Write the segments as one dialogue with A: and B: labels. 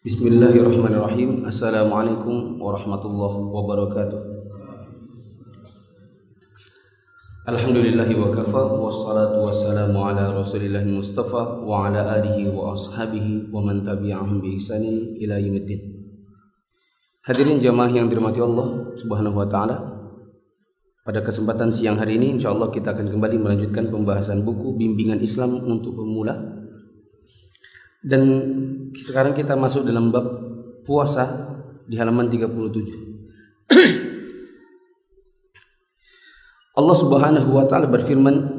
A: Bismillahirrahmanirrahim. Assalamualaikum warahmatullahi wabarakatuh. Alhamdulillahi wa kafa wassalatu wassalamu ala Rasulillah Mustafa wa ala alihi wa ashabihi wa man tabi'ahum bi ihsanin ila yaumiddin. Hadirin jamaah yang dirahmati Allah Subhanahu wa taala. Pada kesempatan siang hari ini insyaallah kita akan kembali melanjutkan pembahasan buku Bimbingan Islam untuk Pemula dan sekarang kita masuk dalam bab puasa di halaman 37. Allah Subhanahu wa taala berfirman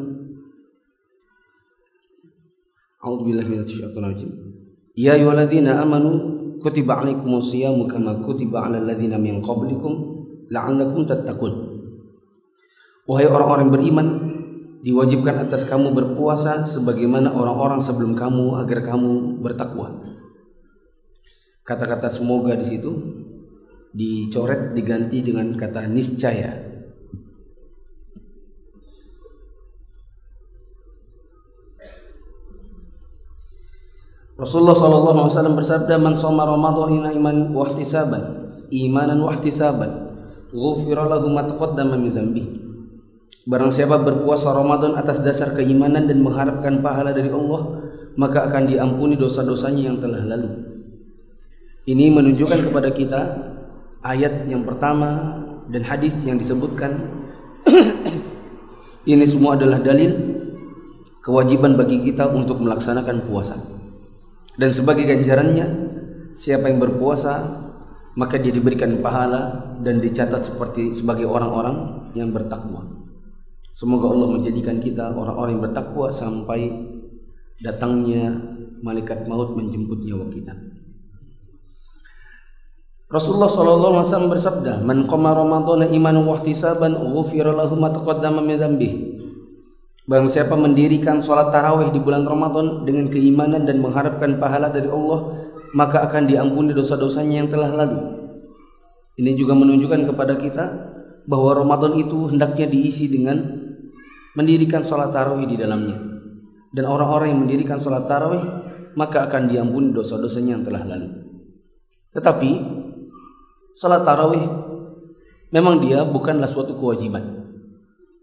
A: A'udzubillahi minasyaitonir Ya ayyuhalladzina amanu kutiba alaikumus shiyamu kama kutiba alal ladzina min qablikum la'allakum tattaqun Wahai orang-orang beriman diwajibkan atas kamu berpuasa sebagaimana orang-orang sebelum kamu agar kamu bertakwa. Kata-kata semoga di situ dicoret diganti dengan kata niscaya. Rasulullah sallallahu alaihi wasallam bersabda man shoma ramadhana iman wa ihtisaban imanan wa ihtisaban ghufira lahu ma taqaddama min dhanbihi Barang siapa berpuasa Ramadan atas dasar keimanan dan mengharapkan pahala dari Allah, maka akan diampuni dosa-dosanya yang telah lalu. Ini menunjukkan kepada kita ayat yang pertama dan hadis yang disebutkan. Ini semua adalah dalil kewajiban bagi kita untuk melaksanakan puasa. Dan sebagai ganjarannya, siapa yang berpuasa maka dia diberikan pahala dan dicatat seperti sebagai orang-orang yang bertakwa. Semoga Allah menjadikan kita orang-orang yang bertakwa sampai datangnya malaikat maut menjemput nyawa kita. Rasulullah sallallahu alaihi wasallam bersabda, "Man qama ramadhana imanan wa ihtisaban, ghufira lahu ma taqaddama min dzambihi." Barang siapa mendirikan salat tarawih di bulan Ramadan dengan keimanan dan mengharapkan pahala dari Allah, maka akan diampuni dosa-dosanya yang telah lalu. Ini juga menunjukkan kepada kita bahwa Ramadan itu hendaknya diisi dengan mendirikan sholat tarawih di dalamnya. Dan orang-orang yang mendirikan sholat tarawih maka akan diampuni dosa-dosanya yang telah lalu. Tetapi sholat tarawih memang dia bukanlah suatu kewajiban.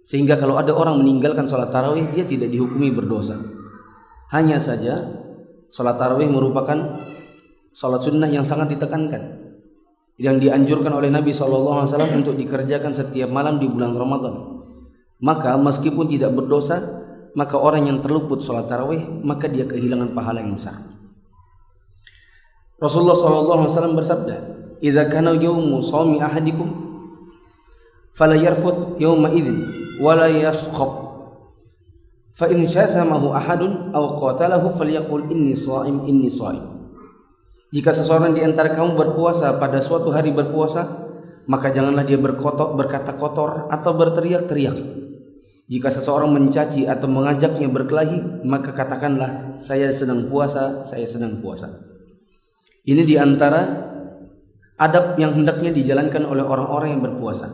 A: Sehingga kalau ada orang meninggalkan sholat tarawih dia tidak dihukumi berdosa. Hanya saja sholat tarawih merupakan sholat sunnah yang sangat ditekankan yang dianjurkan oleh Nabi SAW untuk dikerjakan setiap malam di bulan Ramadan maka meskipun tidak berdosa maka orang yang terluput sholat tarawih maka dia kehilangan pahala yang besar. Rasulullah SAW bersabda idza kana yawmu shawmi ahadikum fala yarfuth yawma idzin wala yaskhab. Fa in syatamahu ahadun aw qatalahu falyaqul inni sha'im inni sha'im. Jika seseorang di antara kamu berpuasa pada suatu hari berpuasa maka janganlah dia berkotok berkata kotor atau berteriak-teriak jika seseorang mencaci atau mengajaknya berkelahi, maka katakanlah saya sedang puasa, saya sedang puasa. Ini di antara adab yang hendaknya dijalankan oleh orang-orang yang berpuasa,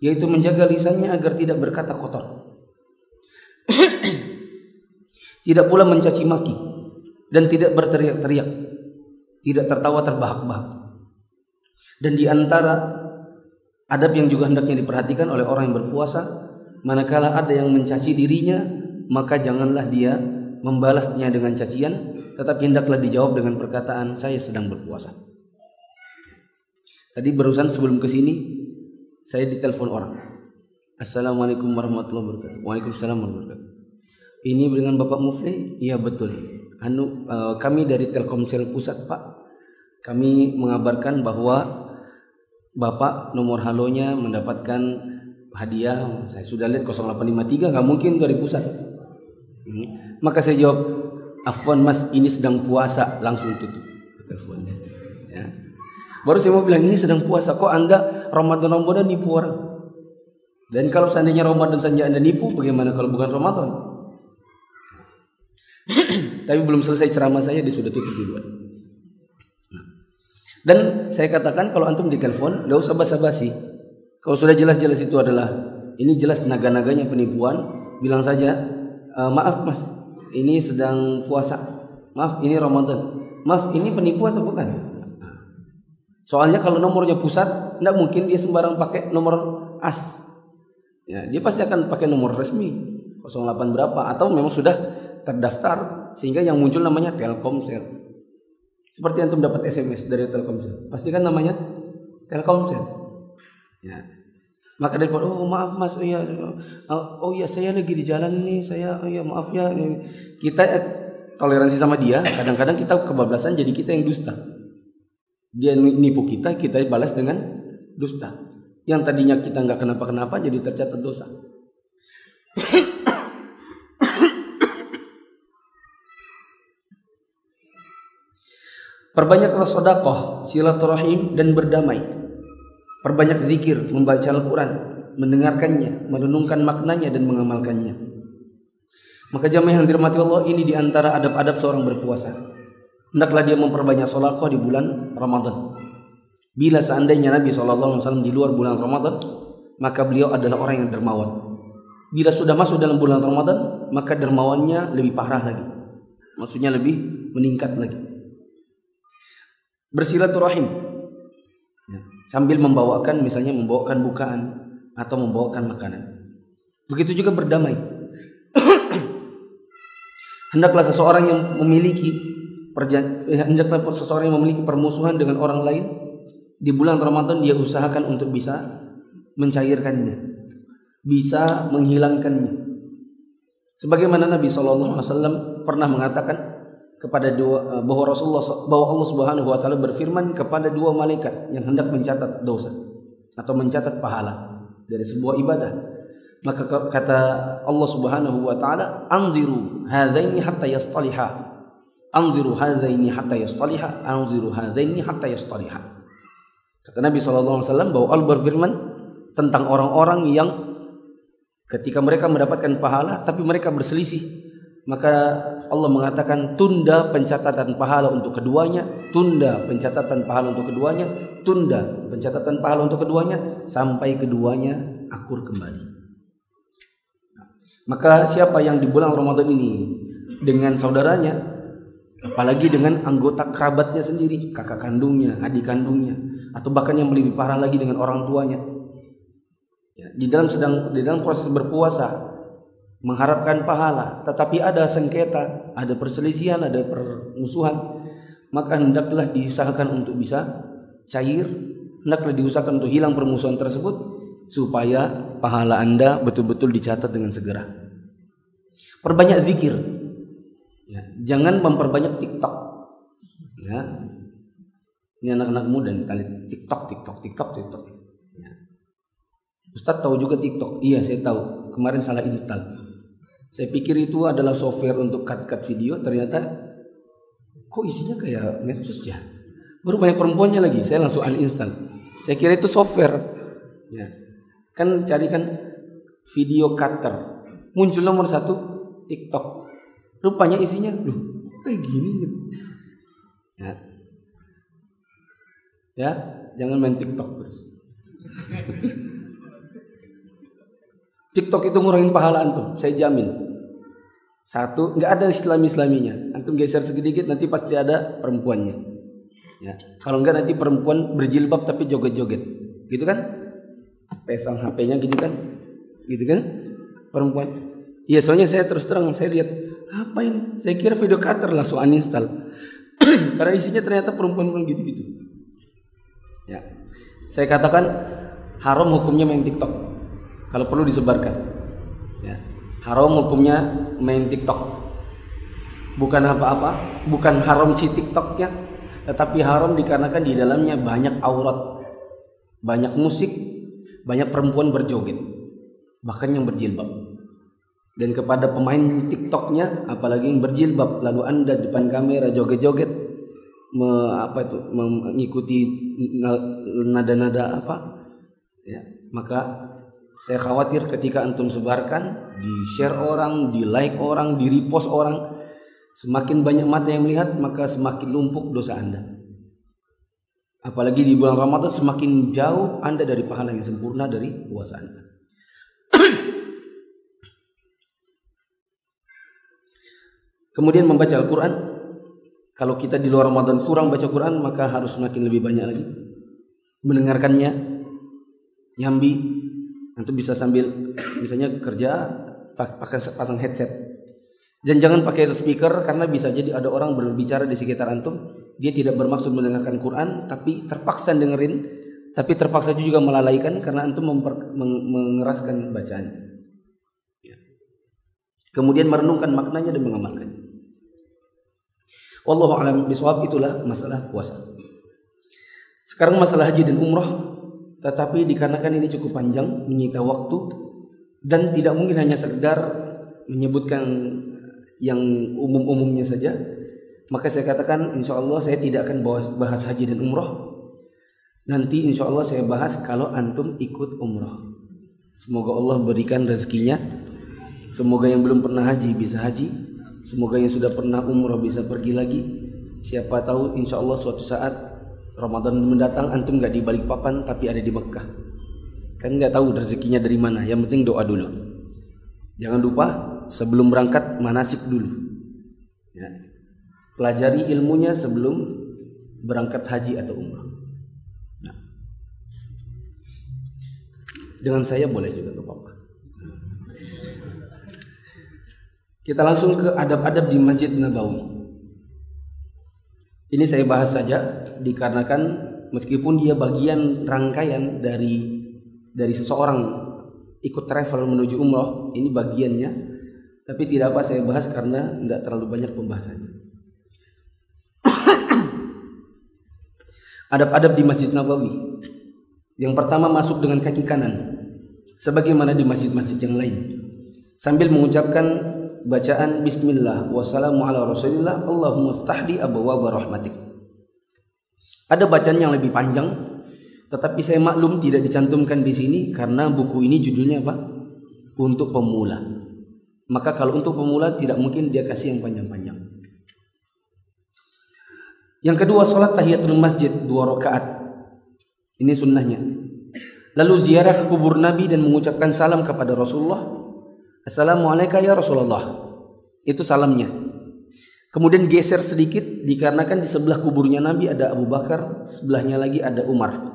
A: yaitu menjaga lisannya agar tidak berkata kotor. tidak pula mencaci maki dan tidak berteriak-teriak, tidak tertawa terbahak-bahak. Dan di antara adab yang juga hendaknya diperhatikan oleh orang yang berpuasa manakala ada yang mencaci dirinya maka janganlah dia membalasnya dengan cacian tetapi hendaklah dijawab dengan perkataan saya sedang berpuasa. Tadi barusan sebelum ke sini saya ditelepon orang. Assalamualaikum warahmatullahi wabarakatuh. Waalaikumsalam warahmatullahi wabarakatuh. Ini dengan Bapak Mufli iya betul. Anu uh, kami dari Telkomsel Pusat Pak. Kami mengabarkan bahwa Bapak nomor halonya mendapatkan hadiah saya sudah lihat 0853 nggak mungkin dari pusat. Hmm. maka saya jawab afwan mas ini sedang puasa. Langsung tutup teleponnya. Ya. baru saya mau bilang ini sedang puasa kok anda Ramadan Ramadan nipu orang? Dan kalau seandainya Ramadan saja anda nipu bagaimana kalau bukan Ramadan? Tapi belum selesai ceramah saya dia sudah tutup duluan. Dan saya katakan kalau antum ditelepon nggak usah basa-basi kalau sudah jelas-jelas itu adalah ini jelas naga-naganya penipuan, bilang saja e, maaf mas, ini sedang puasa. Maaf, ini Ramadan. Maaf, ini penipu atau bukan? Soalnya kalau nomornya pusat, tidak mungkin dia sembarang pakai nomor as. Ya, dia pasti akan pakai nomor resmi 08 berapa atau memang sudah terdaftar sehingga yang muncul namanya Telkomsel. Seperti antum dapat SMS dari Telkomsel, pasti kan namanya Telkomsel. Ya. Maka dari oh maaf mas, oh iya, oh, oh iya saya lagi di jalan nih, saya oh iya maaf ya. Kita eh, toleransi sama dia, kadang-kadang kita kebablasan jadi kita yang dusta. Dia nipu kita, kita balas dengan dusta. Yang tadinya kita nggak kenapa-kenapa jadi tercatat dosa. Perbanyaklah sodakoh, silaturahim dan berdamai. Perbanyak zikir, membaca Al-Quran, mendengarkannya, merenungkan maknanya dan mengamalkannya. Maka jamaah yang dirahmati Allah ini di antara adab-adab seorang berpuasa. Hendaklah dia memperbanyak sodakoh di bulan Ramadan. Bila seandainya Nabi SAW di luar bulan Ramadan, maka beliau adalah orang yang dermawan. Bila sudah masuk dalam bulan Ramadan, maka dermawannya lebih parah lagi. Maksudnya lebih meningkat lagi. Bersilaturahim. Sambil membawakan misalnya membawakan bukaan atau membawakan makanan. Begitu juga berdamai. Hendaklah seseorang yang memiliki eh, hendaklah seseorang yang memiliki permusuhan dengan orang lain di bulan Ramadan dia usahakan untuk bisa mencairkannya, bisa menghilangkannya. Sebagaimana Nabi Shallallahu Alaihi Wasallam pernah mengatakan kepada dua eh, bahwa Rasulullah bahwa Allah Subhanahu Wa Taala berfirman kepada dua malaikat yang hendak mencatat dosa atau mencatat pahala dari sebuah ibadah. Maka kata Allah Subhanahu Wa Taala, "Anziru hadaini hatta yastaliha." Anziru hadaini hatta yastaliha, anziru hadaini hatta yastaliha. Kata Nabi SAW bahwa Allah berfirman tentang orang-orang yang ketika mereka mendapatkan pahala tapi mereka berselisih maka Allah mengatakan tunda pencatatan pahala untuk keduanya, tunda pencatatan pahala untuk keduanya, tunda pencatatan pahala untuk keduanya sampai keduanya akur kembali. Maka siapa yang di bulan Ramadan ini dengan saudaranya, apalagi dengan anggota kerabatnya sendiri, kakak kandungnya, adik kandungnya, atau bahkan yang lebih parah lagi dengan orang tuanya. Ya, di dalam sedang di dalam proses berpuasa mengharapkan pahala, tetapi ada sengketa, ada perselisihan, ada permusuhan, maka hendaklah diusahakan untuk bisa cair, hendaklah diusahakan untuk hilang permusuhan tersebut supaya pahala Anda betul-betul dicatat dengan segera. Perbanyak zikir. Ya, jangan memperbanyak TikTok. Ya, ini anak-anak muda nih kali TikTok, TikTok, TikTok, TikTok. Ya. Ustadz tahu juga TikTok. Iya, saya tahu. Kemarin salah install. Saya pikir itu adalah software untuk cut-cut video, ternyata kok isinya kayak medsos ya. Baru banyak perempuannya lagi, saya langsung uninstall. Saya kira itu software. Ya. Kan carikan video cutter. Muncul nomor satu TikTok. Rupanya isinya, loh kayak gini gitu. Ya, Ya, jangan main TikTok terus. TikTok itu ngurangin pahala antum, saya jamin. Satu, nggak ada Islam-Islaminya. Antum geser sedikit nanti pasti ada perempuannya. Ya. Kalau enggak nanti perempuan berjilbab tapi joget-joget. Gitu kan? Pesang HP-nya gitu kan? Gitu kan? Perempuan. Iya, soalnya saya terus terang saya lihat apa ini? Saya kira video cutter langsung uninstall. Karena isinya ternyata perempuan-perempuan gitu-gitu. Ya. Saya katakan haram hukumnya main TikTok. Kalau perlu disebarkan. Haram hukumnya main TikTok. Bukan apa-apa, bukan haram si TikToknya, tetapi haram dikarenakan di dalamnya banyak aurat, banyak musik, banyak perempuan berjoget, bahkan yang berjilbab. Dan kepada pemain TikToknya, apalagi yang berjilbab, lalu anda depan kamera joget-joget, me, apa itu mengikuti nada-nada apa ya maka saya khawatir ketika antum sebarkan di share orang di like orang di repost orang semakin banyak mata yang melihat maka semakin lumpuk dosa anda. Apalagi di bulan Ramadan semakin jauh anda dari pahala yang sempurna dari puasa anda. Kemudian membaca Al-Quran. Kalau kita di luar Ramadan kurang baca Quran, maka harus semakin lebih banyak lagi. Mendengarkannya. Nyambi, antum bisa sambil misalnya kerja pakai pasang headset. Dan jangan pakai speaker karena bisa jadi ada orang berbicara di sekitar antum, dia tidak bermaksud mendengarkan Quran tapi terpaksa dengerin, tapi terpaksa juga melalaikan karena antum memper, mengeraskan bacaan. Kemudian merenungkan maknanya dan mengamalkannya. Wallahu alam bisawab itulah masalah puasa. Sekarang masalah haji dan umrah, tetapi dikarenakan ini cukup panjang, menyita waktu dan tidak mungkin hanya sekedar menyebutkan yang umum-umumnya saja, maka saya katakan insya Allah saya tidak akan bahas haji dan umrah. Nanti insya Allah saya bahas kalau antum ikut umrah. Semoga Allah berikan rezekinya. Semoga yang belum pernah haji bisa haji Semoga yang sudah pernah umroh bisa pergi lagi. Siapa tahu insya Allah suatu saat Ramadan mendatang antum nggak di balik papan tapi ada di Mekah. Kan nggak tahu rezekinya dari mana. Yang penting doa dulu. Jangan lupa sebelum berangkat manasik dulu. Ya. Pelajari ilmunya sebelum berangkat haji atau umrah. Nah. Dengan saya boleh juga ke apa Kita langsung ke adab-adab di Masjid Nabawi. Ini saya bahas saja dikarenakan meskipun dia bagian rangkaian dari dari seseorang ikut travel menuju umroh, ini bagiannya. Tapi tidak apa saya bahas karena tidak terlalu banyak pembahasannya. Adab-adab di Masjid Nabawi. Yang pertama masuk dengan kaki kanan. Sebagaimana di masjid-masjid yang lain. Sambil mengucapkan bacaan bismillah wassalamu ala rasulillah Allahumma ftahli abwaab rahmatik. Ada bacaan yang lebih panjang tetapi saya maklum tidak dicantumkan di sini karena buku ini judulnya apa? Untuk pemula. Maka kalau untuk pemula tidak mungkin dia kasih yang panjang-panjang. Yang kedua salat tahiyatul masjid dua rakaat. Ini sunnahnya. Lalu ziarah ke kubur Nabi dan mengucapkan salam kepada Rasulullah Assalamualaikum ya Rasulullah. Itu salamnya. Kemudian geser sedikit dikarenakan di sebelah kuburnya Nabi ada Abu Bakar, sebelahnya lagi ada Umar.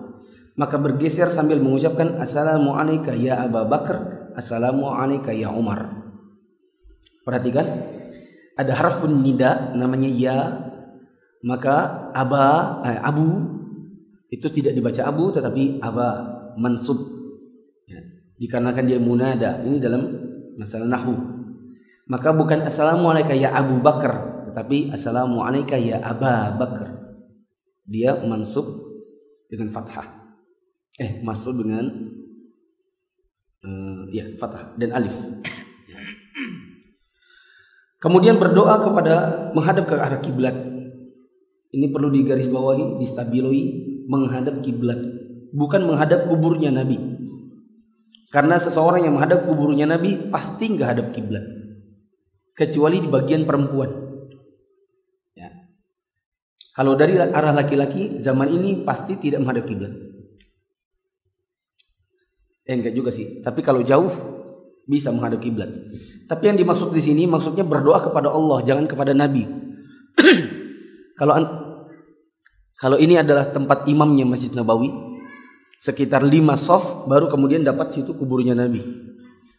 A: Maka bergeser sambil mengucapkan Assalamualaikum ya Abu Bakar, Assalamualaikum ya Umar. Perhatikan, ada harfun nida namanya ya, maka aba eh, abu itu tidak dibaca abu tetapi aba mansub. Ya, dikarenakan dia munada. Ini dalam masalah nahu. Maka bukan assalamualaikum ya Abu Bakar, tetapi assalamualaikum ya Aba Bakar. Dia mansub dengan fathah. Eh, masuk dengan uh, ya fathah dan alif. Kemudian berdoa kepada menghadap ke arah kiblat. Ini perlu digarisbawahi, distabiloi menghadap kiblat, bukan menghadap kuburnya Nabi. Karena seseorang yang menghadap kuburnya Nabi pasti nggak hadap kiblat, kecuali di bagian perempuan. Ya. Kalau dari arah laki-laki zaman ini pasti tidak menghadap kiblat. Eh enggak juga sih. Tapi kalau jauh bisa menghadap kiblat. Tapi yang dimaksud di sini maksudnya berdoa kepada Allah, jangan kepada Nabi. kalau kalau ini adalah tempat imamnya Masjid Nabawi, sekitar lima soft baru kemudian dapat situ kuburnya Nabi.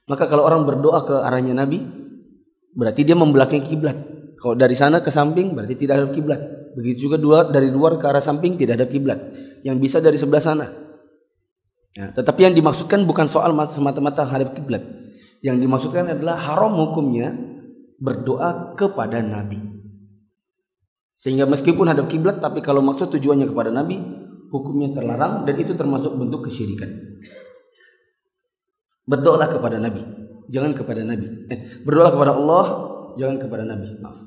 A: Maka kalau orang berdoa ke arahnya Nabi, berarti dia membelakangi kiblat. Kalau dari sana ke samping berarti tidak ada kiblat. Begitu juga dua dari luar ke arah samping tidak ada kiblat. Yang bisa dari sebelah sana. Ya, tetapi yang dimaksudkan bukan soal semata-mata hadap kiblat. Yang dimaksudkan adalah haram hukumnya berdoa kepada Nabi. Sehingga meskipun hadap kiblat tapi kalau maksud tujuannya kepada Nabi, hukumnya terlarang dan itu termasuk bentuk kesyirikan. Berdoalah kepada Nabi, jangan kepada Nabi. Eh, berdoa kepada Allah, jangan kepada Nabi. Maaf.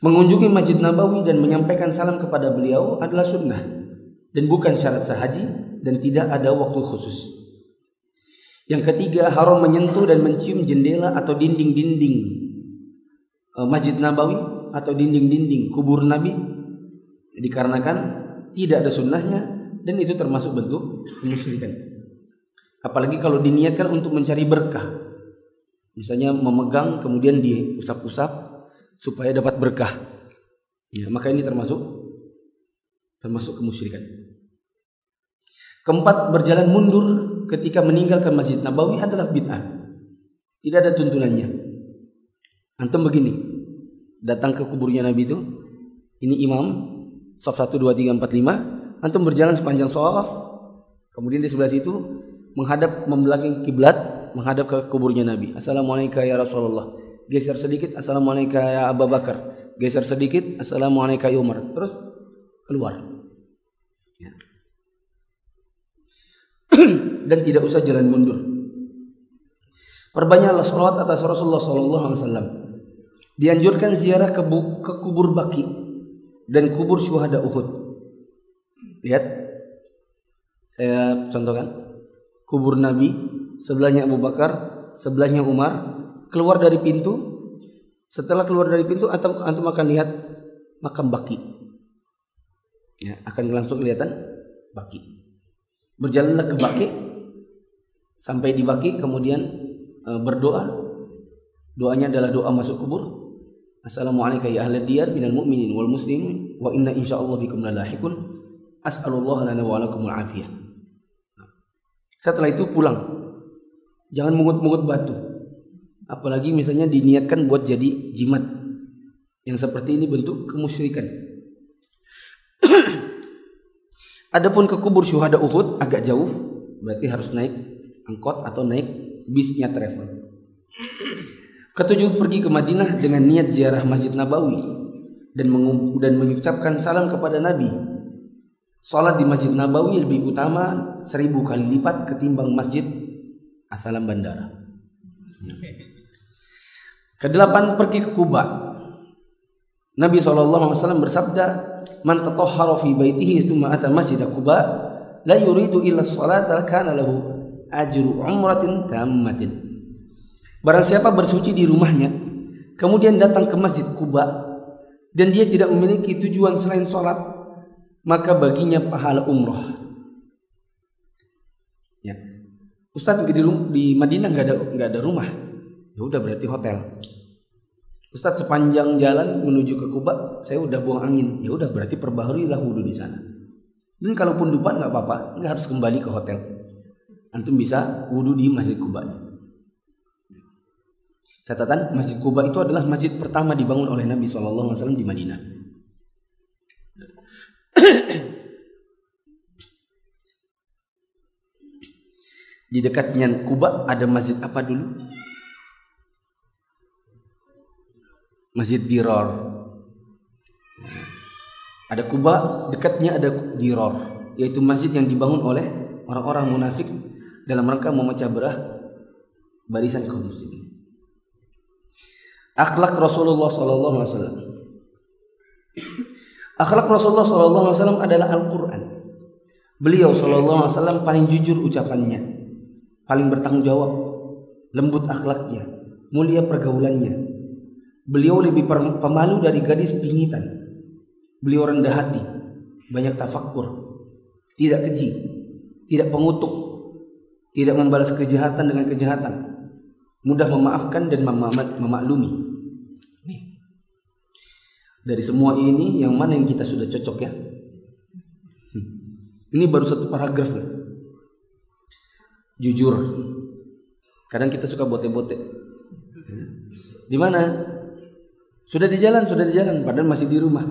A: Mengunjungi Masjid Nabawi dan menyampaikan salam kepada beliau adalah sunnah dan bukan syarat sahaji dan tidak ada waktu khusus. Yang ketiga, haram menyentuh dan mencium jendela atau dinding-dinding eh, Masjid Nabawi atau dinding-dinding kubur Nabi dikarenakan tidak ada sunnahnya dan itu termasuk bentuk kemusyrikan. Apalagi kalau diniatkan untuk mencari berkah. Misalnya memegang kemudian diusap-usap supaya dapat berkah. Ya, maka ini termasuk termasuk kemusyrikan. Keempat, berjalan mundur ketika meninggalkan Masjid Nabawi adalah bid'ah. Tidak ada tuntunannya. Antum begini, datang ke kuburnya Nabi itu, ini imam, saf 1, 2, 3, 4, 5, antum berjalan sepanjang sawaf, kemudian di sebelah situ menghadap membelakangi kiblat, menghadap ke kuburnya Nabi. Assalamualaikum ya Rasulullah. Geser sedikit, Assalamualaikum ya Abu Bakar. Geser sedikit, Assalamualaikum ya Umar. Terus keluar. Ya. Dan tidak usah jalan mundur. Perbanyaklah salawat atas Rasulullah Wasallam. Dianjurkan ziarah ke, ke kubur Baki dan kubur syuhada Uhud. Lihat, saya contohkan kubur Nabi, sebelahnya Abu Bakar, sebelahnya Umar, keluar dari pintu, setelah keluar dari pintu antum, antum akan lihat makam Baki. Ya, akan langsung kelihatan Baki. Berjalanlah ke Baki sampai di Baki kemudian e, berdoa. Doanya adalah doa masuk kubur. Assalamualaikum ya ahli diyar minal mu'minin wal muslimin wa inna insyaallah bikum lalahiqun. As'alullah lana wa lakumul afiyah. Setelah itu pulang. Jangan mungut-mungut batu. Apalagi misalnya diniatkan buat jadi jimat. Yang seperti ini bentuk kemusyrikan. Adapun ke kubur syuhada Uhud agak jauh, berarti harus naik angkot atau naik bisnya travel. Ketujuh pergi ke Madinah dengan niat ziarah Masjid Nabawi dan dan mengucapkan salam kepada Nabi. Salat di Masjid Nabawi lebih utama seribu kali lipat ketimbang Masjid Asalam Bandara. Kedelapan pergi ke Kuba. Nabi SAW bersabda, "Man fi baitihi ata masjid Kuba, la yuridu illa salata kana lahu ajru umratin tammatin." Barang siapa bersuci di rumahnya, kemudian datang ke Masjid Kuba dan dia tidak memiliki tujuan selain sholat, maka baginya pahala umroh. Ya. Ustadz di, di Madinah nggak ada nggak ada rumah, ya udah berarti hotel. Ustadz sepanjang jalan menuju ke Kuba, saya udah buang angin, ya udah berarti perbaharuilah wudhu di sana. Dan kalaupun lupa nggak apa-apa, nggak harus kembali ke hotel. Antum bisa wudhu di Masjid Kuba. Catatan Masjid Kuba itu adalah masjid pertama dibangun oleh Nabi SAW di Madinah. di dekatnya Kuba ada masjid apa dulu? Masjid Diror. Ada Kuba, dekatnya ada Diror, yaitu masjid yang dibangun oleh orang-orang munafik dalam rangka memecah belah barisan kaum muslimin. Akhlak Rasulullah Sallallahu Alaihi Wasallam. Akhlak Rasulullah Sallallahu Alaihi Wasallam adalah Al-Quran. Beliau Sallallahu Alaihi Wasallam paling jujur ucapannya, paling bertanggung jawab, lembut akhlaknya, mulia pergaulannya. Beliau lebih pemalu dari gadis pingitan. Beliau rendah hati, banyak tafakkur, tidak keji, tidak pengutuk, tidak membalas kejahatan dengan kejahatan, mudah memaafkan dan memaklumi. Dari semua ini yang mana yang kita sudah cocok ya? Hmm. Ini baru satu paragraf lah. Jujur. Kadang kita suka bote-bote. Di mana? Sudah di jalan, sudah di jalan, padahal masih di rumah.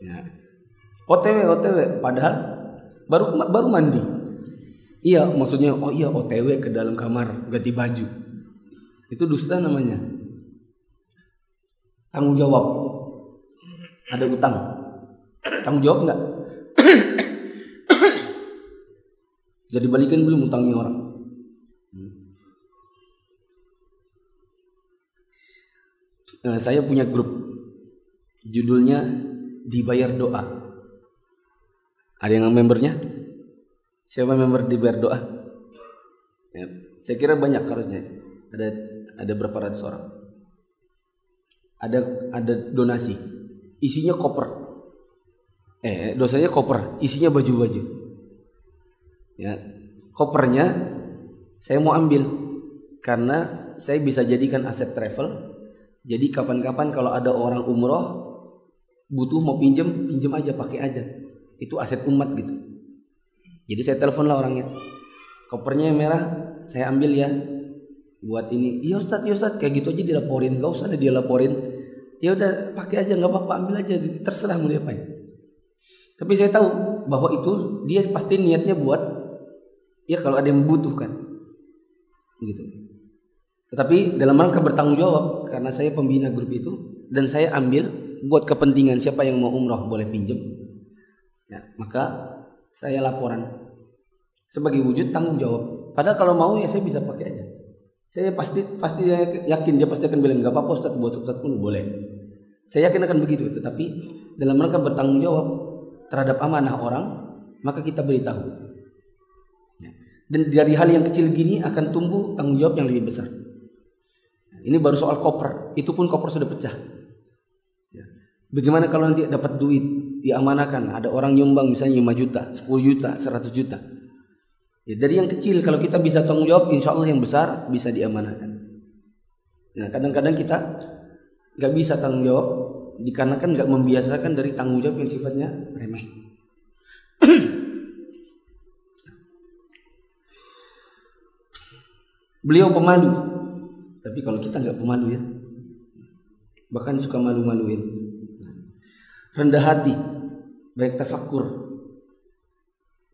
A: Ya. OTW, OTW, padahal baru baru mandi. Iya, maksudnya oh iya OTW ke dalam kamar ganti baju. Itu dusta namanya. Tanggung jawab ada utang. Tanggung jawab nggak? Jadi balikin belum utangnya orang? Eh, saya punya grup. Judulnya dibayar doa. Ada yang membernya? Siapa member dibayar doa? Ya, saya kira banyak harusnya. Ada ada berapa ratus orang? Ada ada donasi isinya koper. Eh, dosanya koper, isinya baju-baju. Ya, kopernya saya mau ambil karena saya bisa jadikan aset travel. Jadi kapan-kapan kalau ada orang umroh butuh mau pinjem pinjem aja pakai aja. Itu aset umat gitu. Jadi saya telepon lah orangnya. Kopernya yang merah saya ambil ya. Buat ini iya ustad iya ustad kayak gitu aja dilaporin. Gak usah dia laporin ya udah pakai aja nggak apa-apa ambil aja terserah mau diapain. Tapi saya tahu bahwa itu dia pasti niatnya buat ya kalau ada yang membutuhkan. Gitu. Tetapi dalam rangka bertanggung jawab karena saya pembina grup itu dan saya ambil buat kepentingan siapa yang mau umroh boleh pinjam ya, maka saya laporan. Sebagai wujud tanggung jawab. Padahal kalau mau ya saya bisa pakai aja. Saya pasti pasti yakin dia pasti akan bilang nggak apa-apa Ustaz buat Ustaz pun boleh saya yakin akan begitu tetapi dalam rangka bertanggung jawab terhadap amanah orang maka kita beritahu ya. dan dari hal yang kecil gini akan tumbuh tanggung jawab yang lebih besar ini baru soal koper, itu pun koper sudah pecah. Ya. Bagaimana kalau nanti dapat duit, diamanakan, ada orang nyumbang misalnya 5 juta, 10 juta, 100 juta. Ya, dari yang kecil kalau kita bisa tanggung jawab, insya Allah yang besar bisa diamanahkan. Nah, kadang-kadang kita nggak bisa tanggung jawab dikarenakan nggak membiasakan dari tanggung jawab yang sifatnya remeh. Beliau pemalu tapi kalau kita nggak pemalu ya, bahkan suka malu-maluin. Rendah hati, baik tafakur.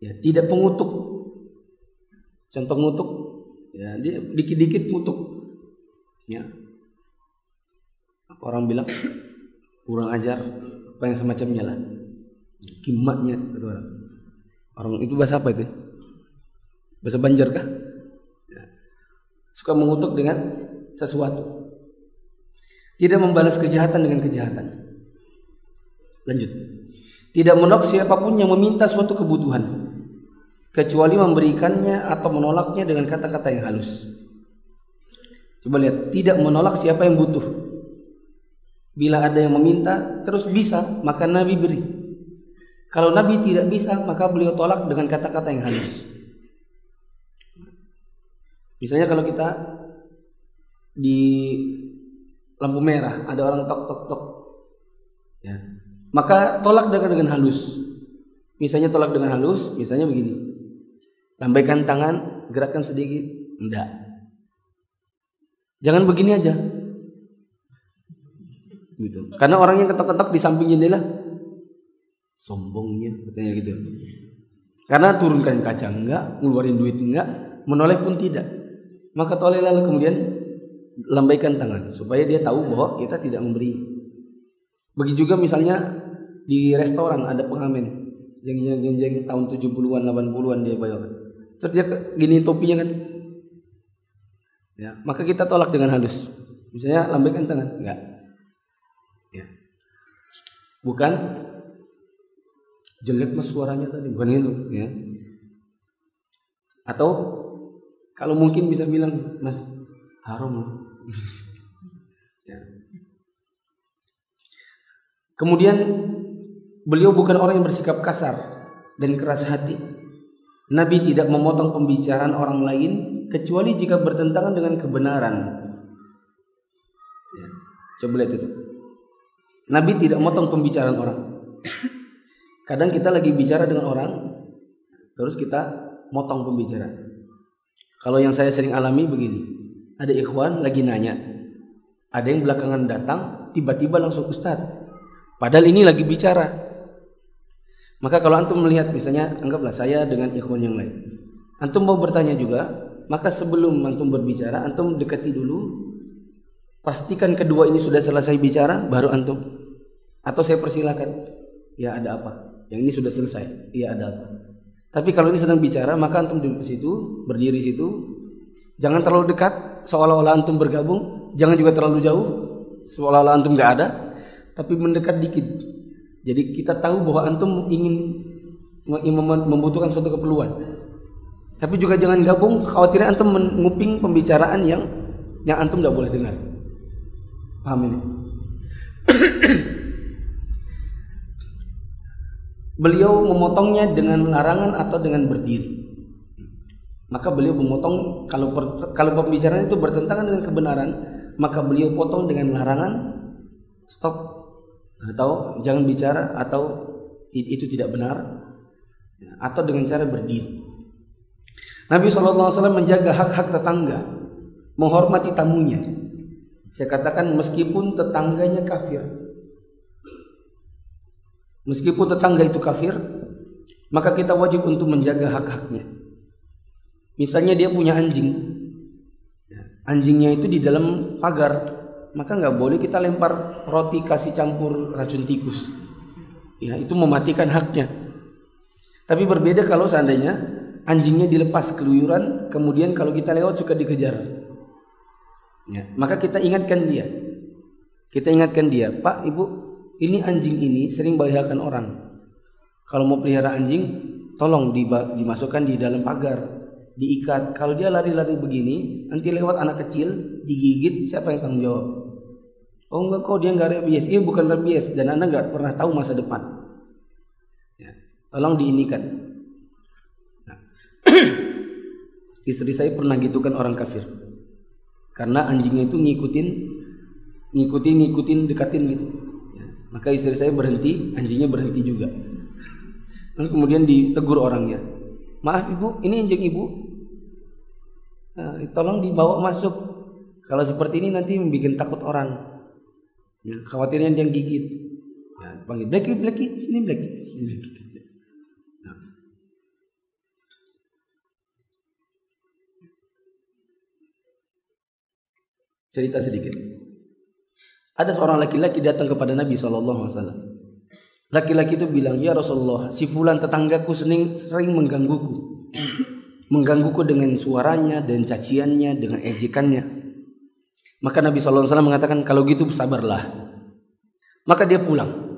A: Ya, tidak pengutuk. Contoh ngutuk, ya dikit-dikit ngutuk. Ya. Orang bilang kurang ajar, apa yang semacamnya lah. Kimaknya kata orang. Orang itu bahasa apa itu? Bahasa Banjar kah? Ya. Suka mengutuk dengan sesuatu. Tidak membalas kejahatan dengan kejahatan. Lanjut. Tidak menolak siapa pun yang meminta suatu kebutuhan kecuali memberikannya atau menolaknya dengan kata-kata yang halus. Coba lihat, tidak menolak siapa yang butuh. Bila ada yang meminta, terus bisa, maka Nabi beri. Kalau Nabi tidak bisa, maka beliau tolak dengan kata-kata yang halus. Misalnya kalau kita di lampu merah ada orang tok tok tok. Ya. Maka tolak dengan dengan halus. Misalnya tolak dengan halus misalnya begini. Lambaikan tangan gerakkan sedikit enggak. Jangan begini aja gitu karena orang yang ketok-ketok di samping jendela sombongnya katanya gitu karena turunkan kaca enggak ngeluarin duit enggak menoleh pun tidak maka toleh lalu kemudian lambaikan tangan supaya dia tahu bahwa kita tidak memberi. Begitu juga misalnya di restoran ada pengamen yang yang, yang, yang tahun 70-an 80-an dia bayar. Terus dia gini topinya kan. Ya, maka kita tolak dengan halus. Misalnya lambaikan tangan, enggak. Bukan jelek mas suaranya tadi, bukan itu, ya. Atau kalau mungkin bisa bilang, Mas, harum ya. Kemudian beliau bukan orang yang bersikap kasar dan keras hati. Nabi tidak memotong pembicaraan orang lain kecuali jika bertentangan dengan kebenaran. Ya. Coba lihat itu. Nabi tidak memotong pembicaraan orang. Kadang kita lagi bicara dengan orang, terus kita motong pembicaraan. Kalau yang saya sering alami begini, ada ikhwan lagi nanya. Ada yang belakangan datang, tiba-tiba langsung ustad. Padahal ini lagi bicara. Maka kalau antum melihat misalnya anggaplah saya dengan ikhwan yang lain. Antum mau bertanya juga, maka sebelum antum berbicara, antum dekati dulu. Pastikan kedua ini sudah selesai bicara, baru antum. Atau saya persilakan, ya ada apa? Yang ini sudah selesai, iya ada apa? Tapi kalau ini sedang bicara, maka antum di situ, berdiri di situ, Jangan terlalu dekat seolah-olah antum bergabung, jangan juga terlalu jauh seolah-olah antum nggak ada, tapi mendekat dikit. Jadi kita tahu bahwa antum ingin membutuhkan suatu keperluan. Tapi juga jangan gabung khawatir antum menguping pembicaraan yang yang antum tidak boleh dengar. Paham ini? Beliau memotongnya dengan larangan atau dengan berdiri. Maka beliau memotong kalau per, kalau pembicaraan itu bertentangan dengan kebenaran, maka beliau potong dengan larangan stop atau jangan bicara atau itu tidak benar atau dengan cara berdiam. Nabi SAW menjaga hak-hak tetangga, menghormati tamunya. Saya katakan meskipun tetangganya kafir, meskipun tetangga itu kafir, maka kita wajib untuk menjaga hak-haknya. Misalnya dia punya anjing, anjingnya itu di dalam pagar, maka nggak boleh kita lempar roti kasih campur racun tikus. Ya, itu mematikan haknya. Tapi berbeda kalau seandainya anjingnya dilepas keluyuran, kemudian kalau kita lewat suka dikejar. Ya, maka kita ingatkan dia. Kita ingatkan dia, Pak, Ibu, ini anjing ini sering bahayakan orang. Kalau mau pelihara anjing, tolong dimasukkan di dalam pagar, diikat. Kalau dia lari-lari begini, nanti lewat anak kecil, digigit, siapa yang tanggung jawab? Oh enggak kok dia enggak rabies. Iya bukan rabies dan Anda enggak pernah tahu masa depan. Tolong diinikan. Nah. Istri saya pernah gitukan orang kafir. Karena anjingnya itu ngikutin ngikutin ngikutin dekatin gitu. Maka istri saya berhenti, anjingnya berhenti juga. Lalu kemudian ditegur orangnya. Maaf ibu, ini anjing ibu. Nah, tolong dibawa masuk. Kalau seperti ini nanti membuat takut orang. Ya, khawatirnya dia gigit. Ya, panggil Blacky, Blacky, sini Blacky, sini Blacky. Cerita sedikit. Ada seorang laki-laki datang kepada Nabi SAW. Laki-laki itu bilang, Ya Rasulullah, si fulan tetanggaku sering, sering menggangguku. menggangguku dengan suaranya, dan caciannya, dengan ejekannya. Maka Nabi SAW mengatakan, kalau gitu sabarlah. Maka dia pulang.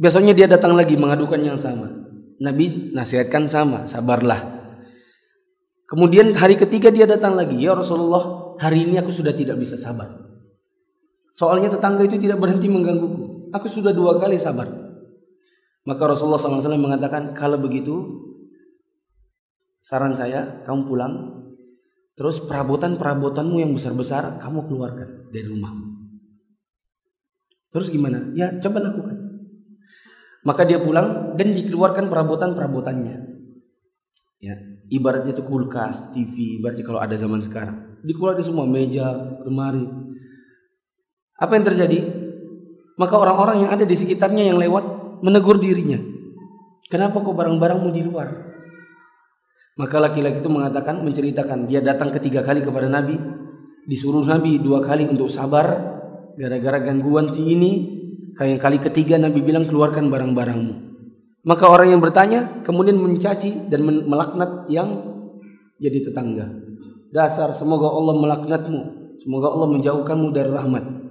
A: Besoknya dia datang lagi mengadukan yang sama. Nabi nasihatkan sama, sabarlah. Kemudian hari ketiga dia datang lagi, ya Rasulullah, hari ini aku sudah tidak bisa sabar. Soalnya tetangga itu tidak berhenti menggangguku. Aku sudah dua kali sabar. Maka Rasulullah SAW mengatakan, kalau begitu, saran saya, kamu pulang. Terus perabotan-perabotanmu yang besar-besar, kamu keluarkan dari rumahmu. Terus gimana? Ya, coba lakukan. Maka dia pulang dan dikeluarkan perabotan-perabotannya. Ya, ibaratnya itu kulkas, TV, ibaratnya kalau ada zaman sekarang dikeluarkan semua meja, lemari. Apa yang terjadi? Maka orang-orang yang ada di sekitarnya yang lewat menegur dirinya. Kenapa kok barang-barangmu di luar? Maka laki-laki itu mengatakan, menceritakan dia datang ketiga kali kepada Nabi, disuruh Nabi dua kali untuk sabar gara-gara gangguan si ini. Kayak kali ketiga Nabi bilang keluarkan barang-barangmu. Maka orang yang bertanya kemudian mencaci dan melaknat yang jadi tetangga. Dasar semoga Allah melaknatmu. Semoga Allah menjauhkanmu dari rahmat.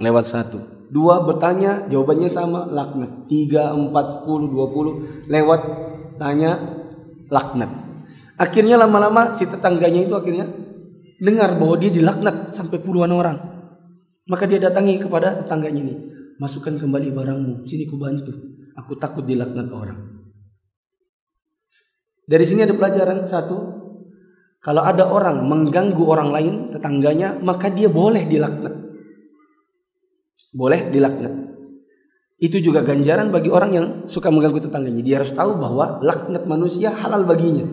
A: Lewat satu. Dua bertanya, jawabannya sama, laknat. Tiga, empat, sepuluh, dua puluh. Lewat tanya, laknat. Akhirnya lama-lama si tetangganya itu akhirnya dengar bahwa dia dilaknat sampai puluhan orang. Maka dia datangi kepada tetangganya ini. Masukkan kembali barangmu, sini ku bantu. Aku takut dilaknat orang. Dari sini ada pelajaran satu, kalau ada orang mengganggu orang lain, tetangganya, maka dia boleh dilaknat. Boleh dilaknat. Itu juga ganjaran bagi orang yang suka mengganggu tetangganya. Dia harus tahu bahwa laknat manusia halal baginya.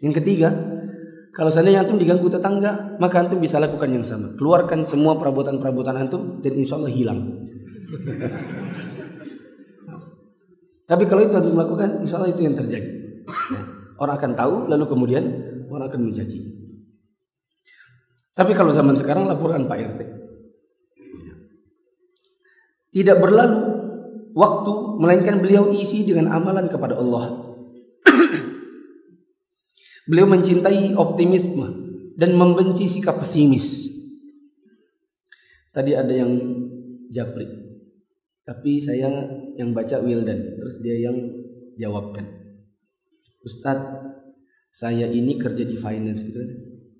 A: Yang ketiga, kalau seandainya antum diganggu tetangga, maka antum bisa lakukan yang sama. Keluarkan semua perabotan-perabotan antum dan insya Allah hilang. Tapi kalau itu antum lakukan, insya Allah itu yang terjadi. Orang akan tahu lalu kemudian orang akan mencaci. Tapi kalau zaman sekarang laporan Pak RT. Tidak berlalu waktu melainkan beliau isi dengan amalan kepada Allah. beliau mencintai optimisme dan membenci sikap pesimis. Tadi ada yang japri. Tapi saya yang baca Wildan, terus dia yang jawabkan. Ustadz saya ini kerja di finance gitu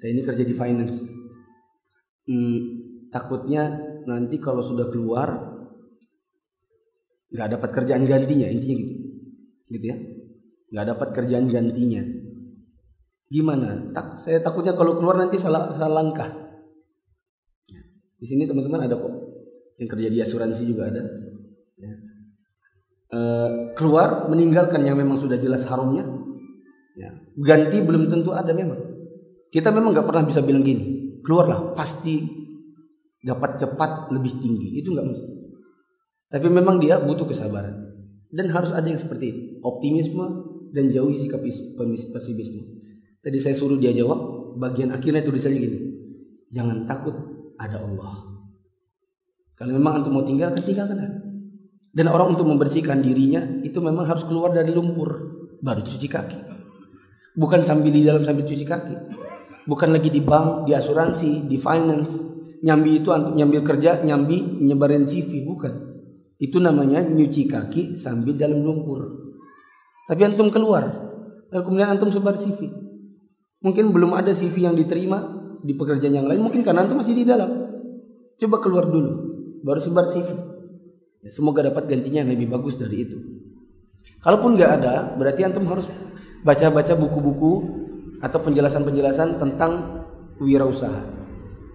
A: saya ini kerja di finance hmm, takutnya nanti kalau sudah keluar nggak dapat kerjaan gantinya intinya gitu gitu ya nggak dapat kerjaan gantinya gimana tak saya takutnya kalau keluar nanti salah salah langkah di sini teman-teman ada kok yang kerja di asuransi juga ada. Ya. E, keluar meninggalkan yang memang sudah jelas harumnya. Ya. Ganti belum tentu ada memang. Kita memang nggak pernah bisa bilang gini, keluarlah pasti dapat cepat lebih tinggi. Itu nggak mesti. Tapi memang dia butuh kesabaran dan harus ada yang seperti itu, optimisme dan jauhi sikap pesimisme. Tadi saya suruh dia jawab, bagian akhirnya tulisannya gini, jangan takut ada Allah. Kalau memang antum mau tinggal, kan tinggalkan. Dan orang untuk membersihkan dirinya itu memang harus keluar dari lumpur baru cuci kaki. Bukan sambil di dalam sambil cuci kaki. Bukan lagi di bank, di asuransi, di finance. Nyambi itu antum nyambil kerja, nyambi nyebarin CV, bukan. Itu namanya nyuci kaki sambil dalam lumpur. Tapi antum keluar, lalu kemudian antum sebar CV. Mungkin belum ada CV yang diterima di pekerjaan yang lain, mungkin karena antum masih di dalam. Coba keluar dulu baru sebar CV. Ya, semoga dapat gantinya yang lebih bagus dari itu. Kalaupun nggak ada, berarti antum harus baca-baca buku-buku atau penjelasan-penjelasan tentang wirausaha.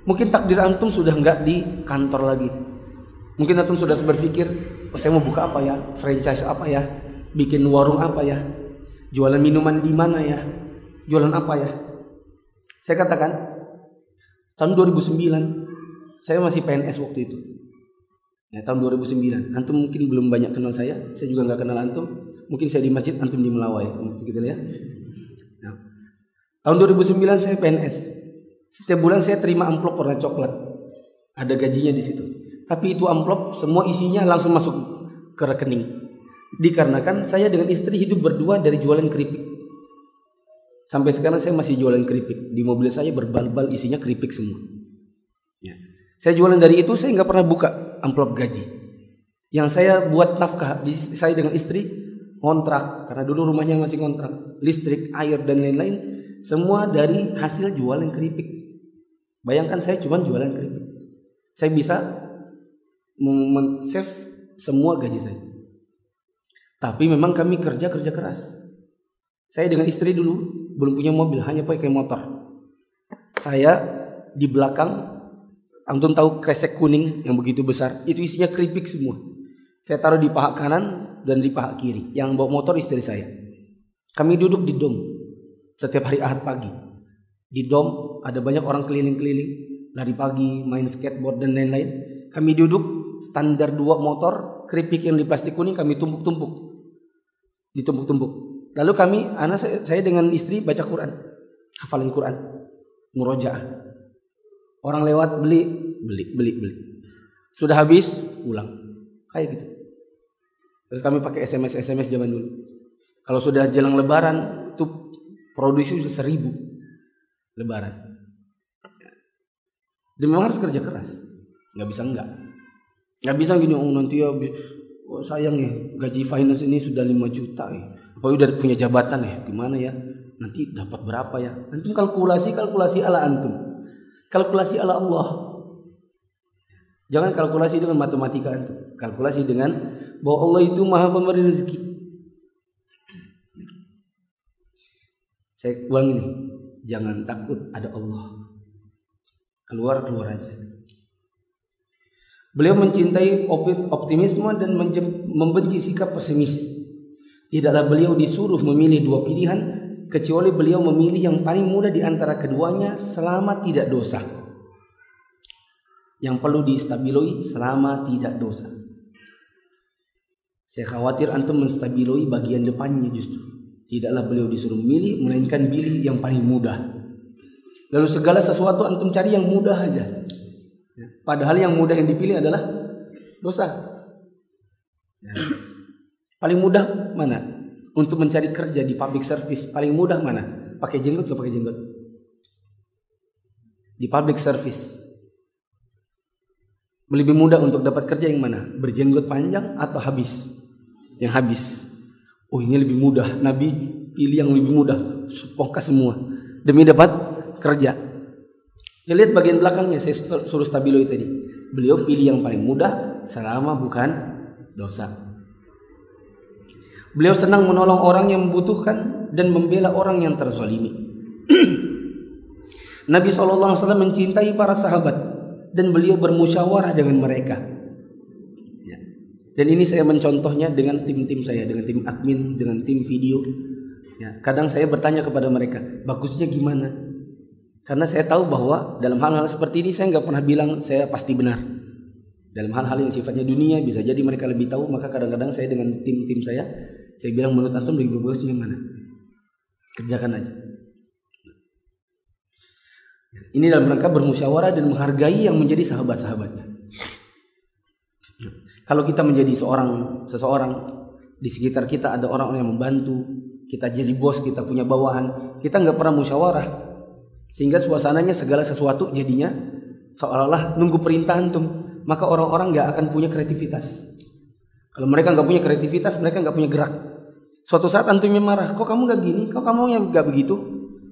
A: Mungkin takdir antum sudah nggak di kantor lagi. Mungkin antum sudah berpikir, oh, saya mau buka apa ya, franchise apa ya, bikin warung apa ya, jualan minuman di mana ya, jualan apa ya. Saya katakan, tahun 2009 saya masih PNS waktu itu. Ya, tahun 2009. Antum mungkin belum banyak kenal saya, saya juga nggak kenal antum. Mungkin saya di masjid, antum di Melawai, gitu ya. Nah, tahun 2009 saya PNS. Setiap bulan saya terima amplop warna coklat. Ada gajinya di situ. Tapi itu amplop semua isinya langsung masuk ke rekening. Dikarenakan saya dengan istri hidup berdua dari jualan keripik. Sampai sekarang saya masih jualan keripik. Di mobil saya berbal-bal isinya keripik semua. Ya. Saya jualan dari itu saya nggak pernah buka amplop gaji. Yang saya buat nafkah, saya dengan istri kontrak karena dulu rumahnya masih kontrak, listrik, air dan lain-lain semua dari hasil jualan keripik. Bayangkan saya cuma jualan keripik. Saya bisa men-save semua gaji saya. Tapi memang kami kerja kerja keras. Saya dengan istri dulu belum punya mobil, hanya pakai motor. Saya di belakang Antum tahu kresek kuning yang begitu besar? Itu isinya keripik semua. Saya taruh di paha kanan dan di paha kiri. Yang bawa motor istri saya. Kami duduk di dom setiap hari Ahad pagi. Di dom ada banyak orang keliling-keliling, lari pagi, main skateboard dan lain-lain. Kami duduk standar dua motor, keripik yang di plastik kuning kami tumpuk-tumpuk. Ditumpuk-tumpuk. Lalu kami, anak saya, dengan istri baca Quran. Hafalin Quran. Murojaah Orang lewat beli, beli, beli, beli. Sudah habis, pulang. Kayak gitu. Terus kami pakai SMS SMS zaman dulu. Kalau sudah jelang Lebaran, itu produksi bisa seribu Lebaran. Dan memang harus kerja keras. Nggak bisa enggak. Nggak bisa gini, oh nanti ya oh, sayang ya gaji finance ini sudah 5 juta ya. Apa udah punya jabatan ya? Gimana ya? Nanti dapat berapa ya? Antum kalkulasi kalkulasi ala antum kalkulasi ala Allah. Jangan kalkulasi dengan matematika itu. Kalkulasi dengan bahwa Allah itu maha pemberi rezeki. Saya ulang ini. Jangan takut ada Allah. Keluar keluar aja. Beliau mencintai optimisme dan membenci sikap pesimis. Tidaklah beliau disuruh memilih dua pilihan kecuali beliau memilih yang paling mudah di antara keduanya selama tidak dosa. Yang perlu distabiloi selama tidak dosa. Saya khawatir antum menstabiloi bagian depannya justru. Tidaklah beliau disuruh memilih, melainkan pilih yang paling mudah. Lalu segala sesuatu antum cari yang mudah aja. Padahal yang mudah yang dipilih adalah dosa. Paling mudah mana? untuk mencari kerja di public service paling mudah mana? Pakai jenggot atau pakai jenggot? Di public service. Lebih mudah untuk dapat kerja yang mana? Berjenggot panjang atau habis? Yang habis. Oh ini lebih mudah. Nabi pilih yang lebih mudah. Pongkas semua. Demi dapat kerja. Ya lihat bagian belakangnya. Saya suruh stabilo tadi. Beliau pilih yang paling mudah selama bukan dosa. Beliau senang menolong orang yang membutuhkan dan membela orang yang terzalimi. Nabi SAW mencintai para sahabat dan beliau bermusyawarah dengan mereka. Dan ini saya mencontohnya dengan tim-tim saya, dengan tim admin, dengan tim video. Ya, kadang saya bertanya kepada mereka, bagusnya gimana? Karena saya tahu bahwa dalam hal-hal seperti ini saya nggak pernah bilang saya pasti benar. Dalam hal-hal yang sifatnya dunia bisa jadi mereka lebih tahu, maka kadang-kadang saya dengan tim-tim saya, saya bilang menurut antum lebih bagus yang mana? Kerjakan aja. Ini dalam rangka bermusyawarah dan menghargai yang menjadi sahabat-sahabatnya. Kalau kita menjadi seorang seseorang di sekitar kita ada orang-orang yang membantu, kita jadi bos, kita punya bawahan, kita nggak pernah musyawarah, sehingga suasananya segala sesuatu jadinya seolah-olah nunggu perintah antum, maka orang-orang nggak akan punya kreativitas. Kalau mereka nggak punya kreativitas, mereka nggak punya gerak. Suatu saat antumnya marah, kok kamu nggak gini, kok kamu yang nggak begitu,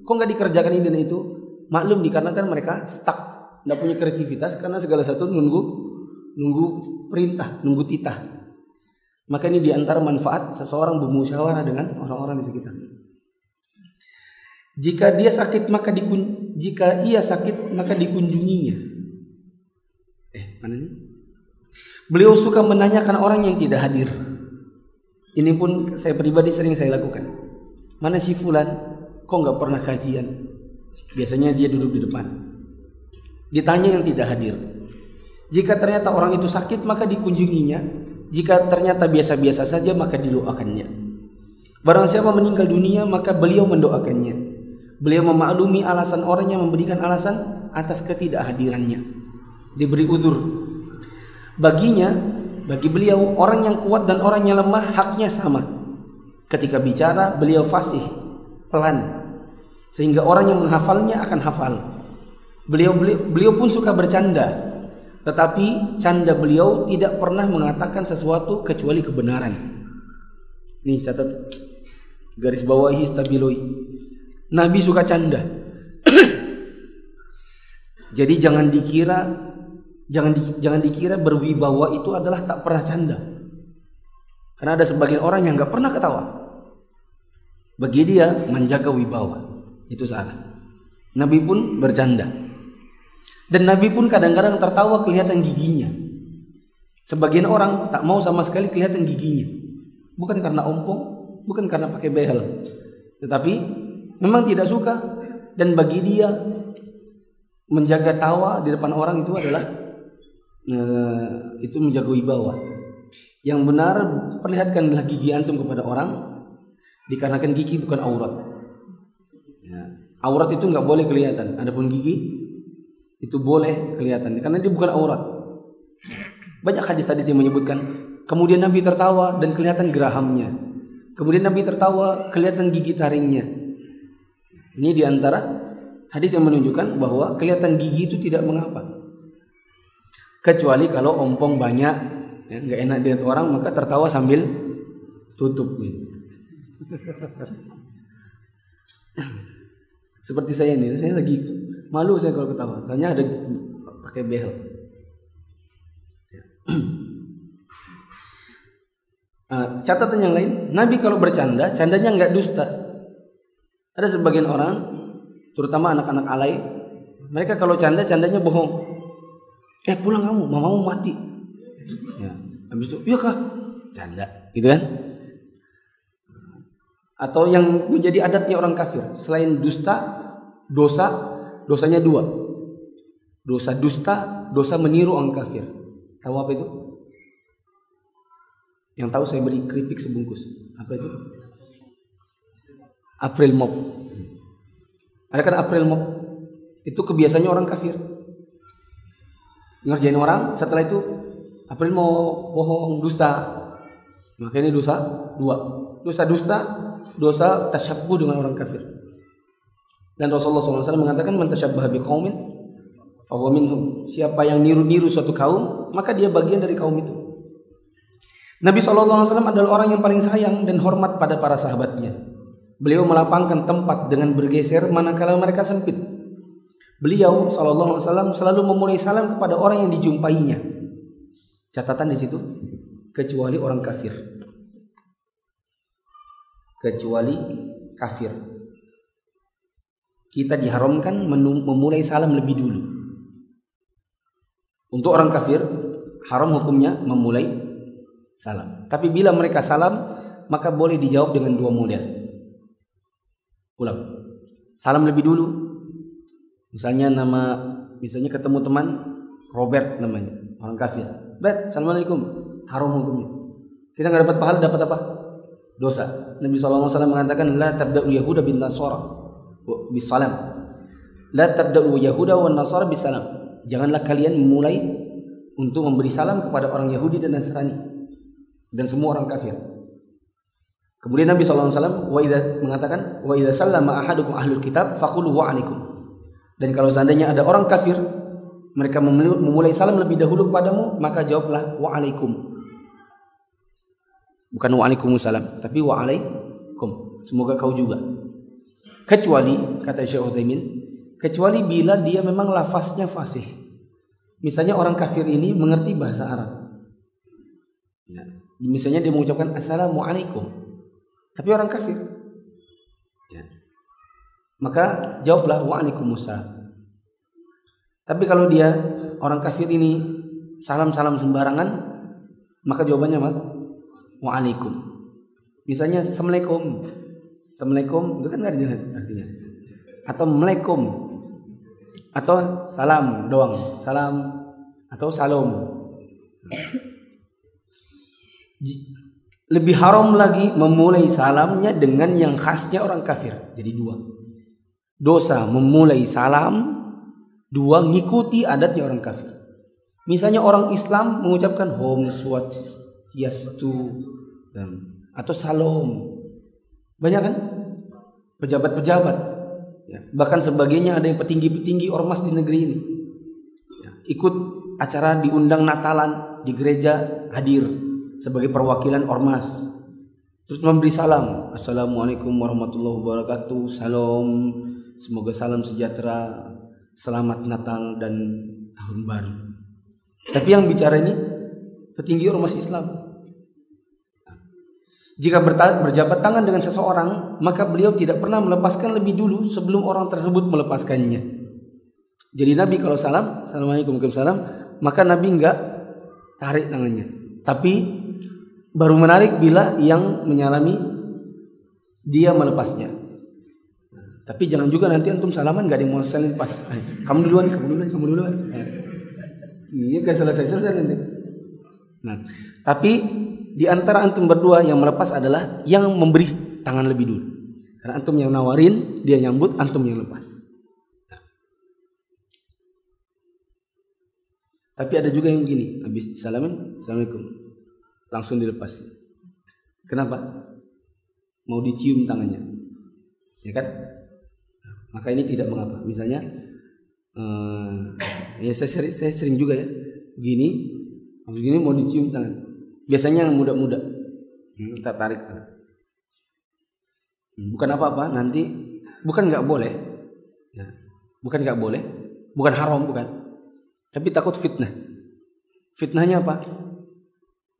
A: kok nggak dikerjakan ini dan itu, maklum dikarenakan mereka stuck, nggak punya kreativitas karena segala sesuatu nunggu nunggu perintah, nunggu titah. Maka ini di antara manfaat seseorang bermusyawarah dengan orang-orang di sekitar. Jika dia sakit maka dikun jika ia sakit maka dikunjunginya. Eh, mana ini? Beliau suka menanyakan orang yang tidak hadir. Ini pun saya pribadi sering saya lakukan. Mana si fulan? Kok nggak pernah kajian? Biasanya dia duduk di depan. Ditanya yang tidak hadir. Jika ternyata orang itu sakit maka dikunjunginya. Jika ternyata biasa-biasa saja maka didoakannya. Barang siapa meninggal dunia maka beliau mendoakannya. Beliau memaklumi alasan orang yang memberikan alasan atas ketidakhadirannya. Diberi uzur. Baginya, bagi beliau orang yang kuat dan orang yang lemah haknya sama. Ketika bicara beliau fasih, pelan. Sehingga orang yang menghafalnya akan hafal. Beliau beliau, beliau pun suka bercanda tetapi canda beliau tidak pernah mengatakan sesuatu kecuali kebenaran. Nih catat garis bawahi stabiloi. Nabi suka canda. Jadi jangan dikira jangan di, jangan dikira berwibawa itu adalah tak pernah canda. Karena ada sebagian orang yang nggak pernah ketawa. Bagi dia menjaga wibawa itu salah. Nabi pun bercanda. Dan Nabi pun kadang-kadang tertawa kelihatan giginya. Sebagian orang tak mau sama sekali kelihatan giginya. Bukan karena ompong, bukan karena pakai behel. Tetapi memang tidak suka dan bagi dia menjaga tawa di depan orang itu adalah uh, itu menjaga wibawa. Yang benar perlihatkanlah gigi antum kepada orang dikarenakan gigi bukan aurat. Ya. Aurat itu nggak boleh kelihatan. Adapun gigi itu boleh kelihatan karena dia bukan aurat. Banyak hadis-hadis yang menyebutkan kemudian Nabi tertawa dan kelihatan gerahamnya. Kemudian Nabi tertawa kelihatan gigi taringnya. Ini di antara hadis yang menunjukkan bahwa kelihatan gigi itu tidak mengapa. Kecuali kalau ompong banyak, ya, nggak enak dilihat orang maka tertawa sambil tutup. Seperti saya ini, saya lagi Malu saya kalau ketawa. Soalnya ada pakai behel. Uh, catatan yang lain, Nabi kalau bercanda, candanya nggak dusta. Ada sebagian orang, terutama anak-anak alay, mereka kalau canda, candanya bohong. Eh pulang kamu, mamamu mati. Ya. Habis itu, iya kah? Canda, gitu kan? Atau yang menjadi adatnya orang kafir, selain dusta, dosa, dosanya dua. Dosa dusta, dosa meniru orang kafir. Tahu apa itu? Yang tahu saya beri keripik sebungkus. Apa itu? April Mop. Ada kan April Mop? Itu kebiasaannya orang kafir. Ngerjain orang, setelah itu April mau bohong, dusta. Maka ini dosa dua. Dosa dusta, dosa tasyabuh dengan orang kafir. Dan Rasulullah SAW mengatakan man tasyabbaha biqaumin. Siapa yang niru-niru suatu kaum, maka dia bagian dari kaum itu. Nabi SAW adalah orang yang paling sayang dan hormat pada para sahabatnya. Beliau melapangkan tempat dengan bergeser manakala mereka sempit. Beliau SAW selalu memulai salam kepada orang yang dijumpainya. Catatan di situ, kecuali orang kafir. Kecuali kafir kita diharamkan memulai salam lebih dulu. Untuk orang kafir, haram hukumnya memulai salam. Tapi bila mereka salam, maka boleh dijawab dengan dua model. Ulang. Salam lebih dulu. Misalnya nama misalnya ketemu teman Robert namanya, orang kafir. Bet, assalamualaikum. Haram hukumnya. Kita nggak dapat pahala, dapat apa? Dosa. Nabi SAW mengatakan, La tabda'u Yahuda bin Nasara bisalam. La tabda'u Yahuda wa Nasara bisalam. Janganlah kalian memulai untuk memberi salam kepada orang Yahudi dan Nasrani dan semua orang kafir. Kemudian Nabi SAW wa mengatakan wa idza sallama ahadukum ahlul kitab faqulu wa. Dan kalau seandainya ada orang kafir mereka memulai salam lebih dahulu kepadamu, maka jawablah wa'alaikum. Bukan wa'alaikumussalam, tapi wa'alaikum. Semoga kau juga. Kecuali, kata Syekh Utsaimin, kecuali bila dia memang lafaznya fasih. Misalnya orang kafir ini mengerti bahasa Arab. Ya. Misalnya dia mengucapkan Assalamualaikum. Tapi orang kafir. Ya. Maka jawablah Waalaikumsalam. Tapi kalau dia orang kafir ini salam-salam sembarangan, maka jawabannya apa? Waalaikum. Misalnya Assalamualaikum. Assalamualaikum itu kan nggak ada artinya. Atau Assalamualaikum. Atau salam doang. Salam atau salam. Lebih haram lagi memulai salamnya dengan yang khasnya orang kafir. Jadi dua. Dosa memulai salam Dua, ngikuti adatnya orang kafir. Misalnya orang Islam mengucapkan Om Swastiastu atau Salam. Banyak kan? Pejabat-pejabat. Ya. Bahkan sebagainya ada yang petinggi-petinggi ormas di negeri ini. Ya. Ikut acara diundang Natalan di gereja hadir sebagai perwakilan ormas. Terus memberi salam. Assalamualaikum warahmatullahi wabarakatuh. Salam. Semoga salam sejahtera selamat Natal dan tahun baru. Tapi yang bicara ini petinggi ormas Islam. Jika berjabat tangan dengan seseorang, maka beliau tidak pernah melepaskan lebih dulu sebelum orang tersebut melepaskannya. Jadi Nabi kalau salam, Assalamualaikum salam, maka Nabi enggak tarik tangannya. Tapi baru menarik bila yang menyalami dia melepasnya. Tapi jangan juga nanti antum salaman gak ada mau saling pas. Kamu duluan, kamu duluan, kamu duluan. Ini gak selesai-selesai nanti. Nah, tapi di antara antum berdua yang melepas adalah yang memberi tangan lebih dulu. Karena antum yang nawarin, dia nyambut, antum yang lepas. Nah. Tapi ada juga yang begini, habis salaman, assalamualaikum, langsung dilepas. Kenapa? Mau dicium tangannya, ya kan? maka ini tidak mengapa. Misalnya, uh, ya saya sering, saya sering juga ya, begini, begini mau dicium tangan. Biasanya yang muda-muda, hmm, kita tarik. Hmm, bukan apa-apa, nanti bukan nggak boleh, ya. bukan nggak boleh, bukan haram bukan, tapi takut fitnah. Fitnahnya apa?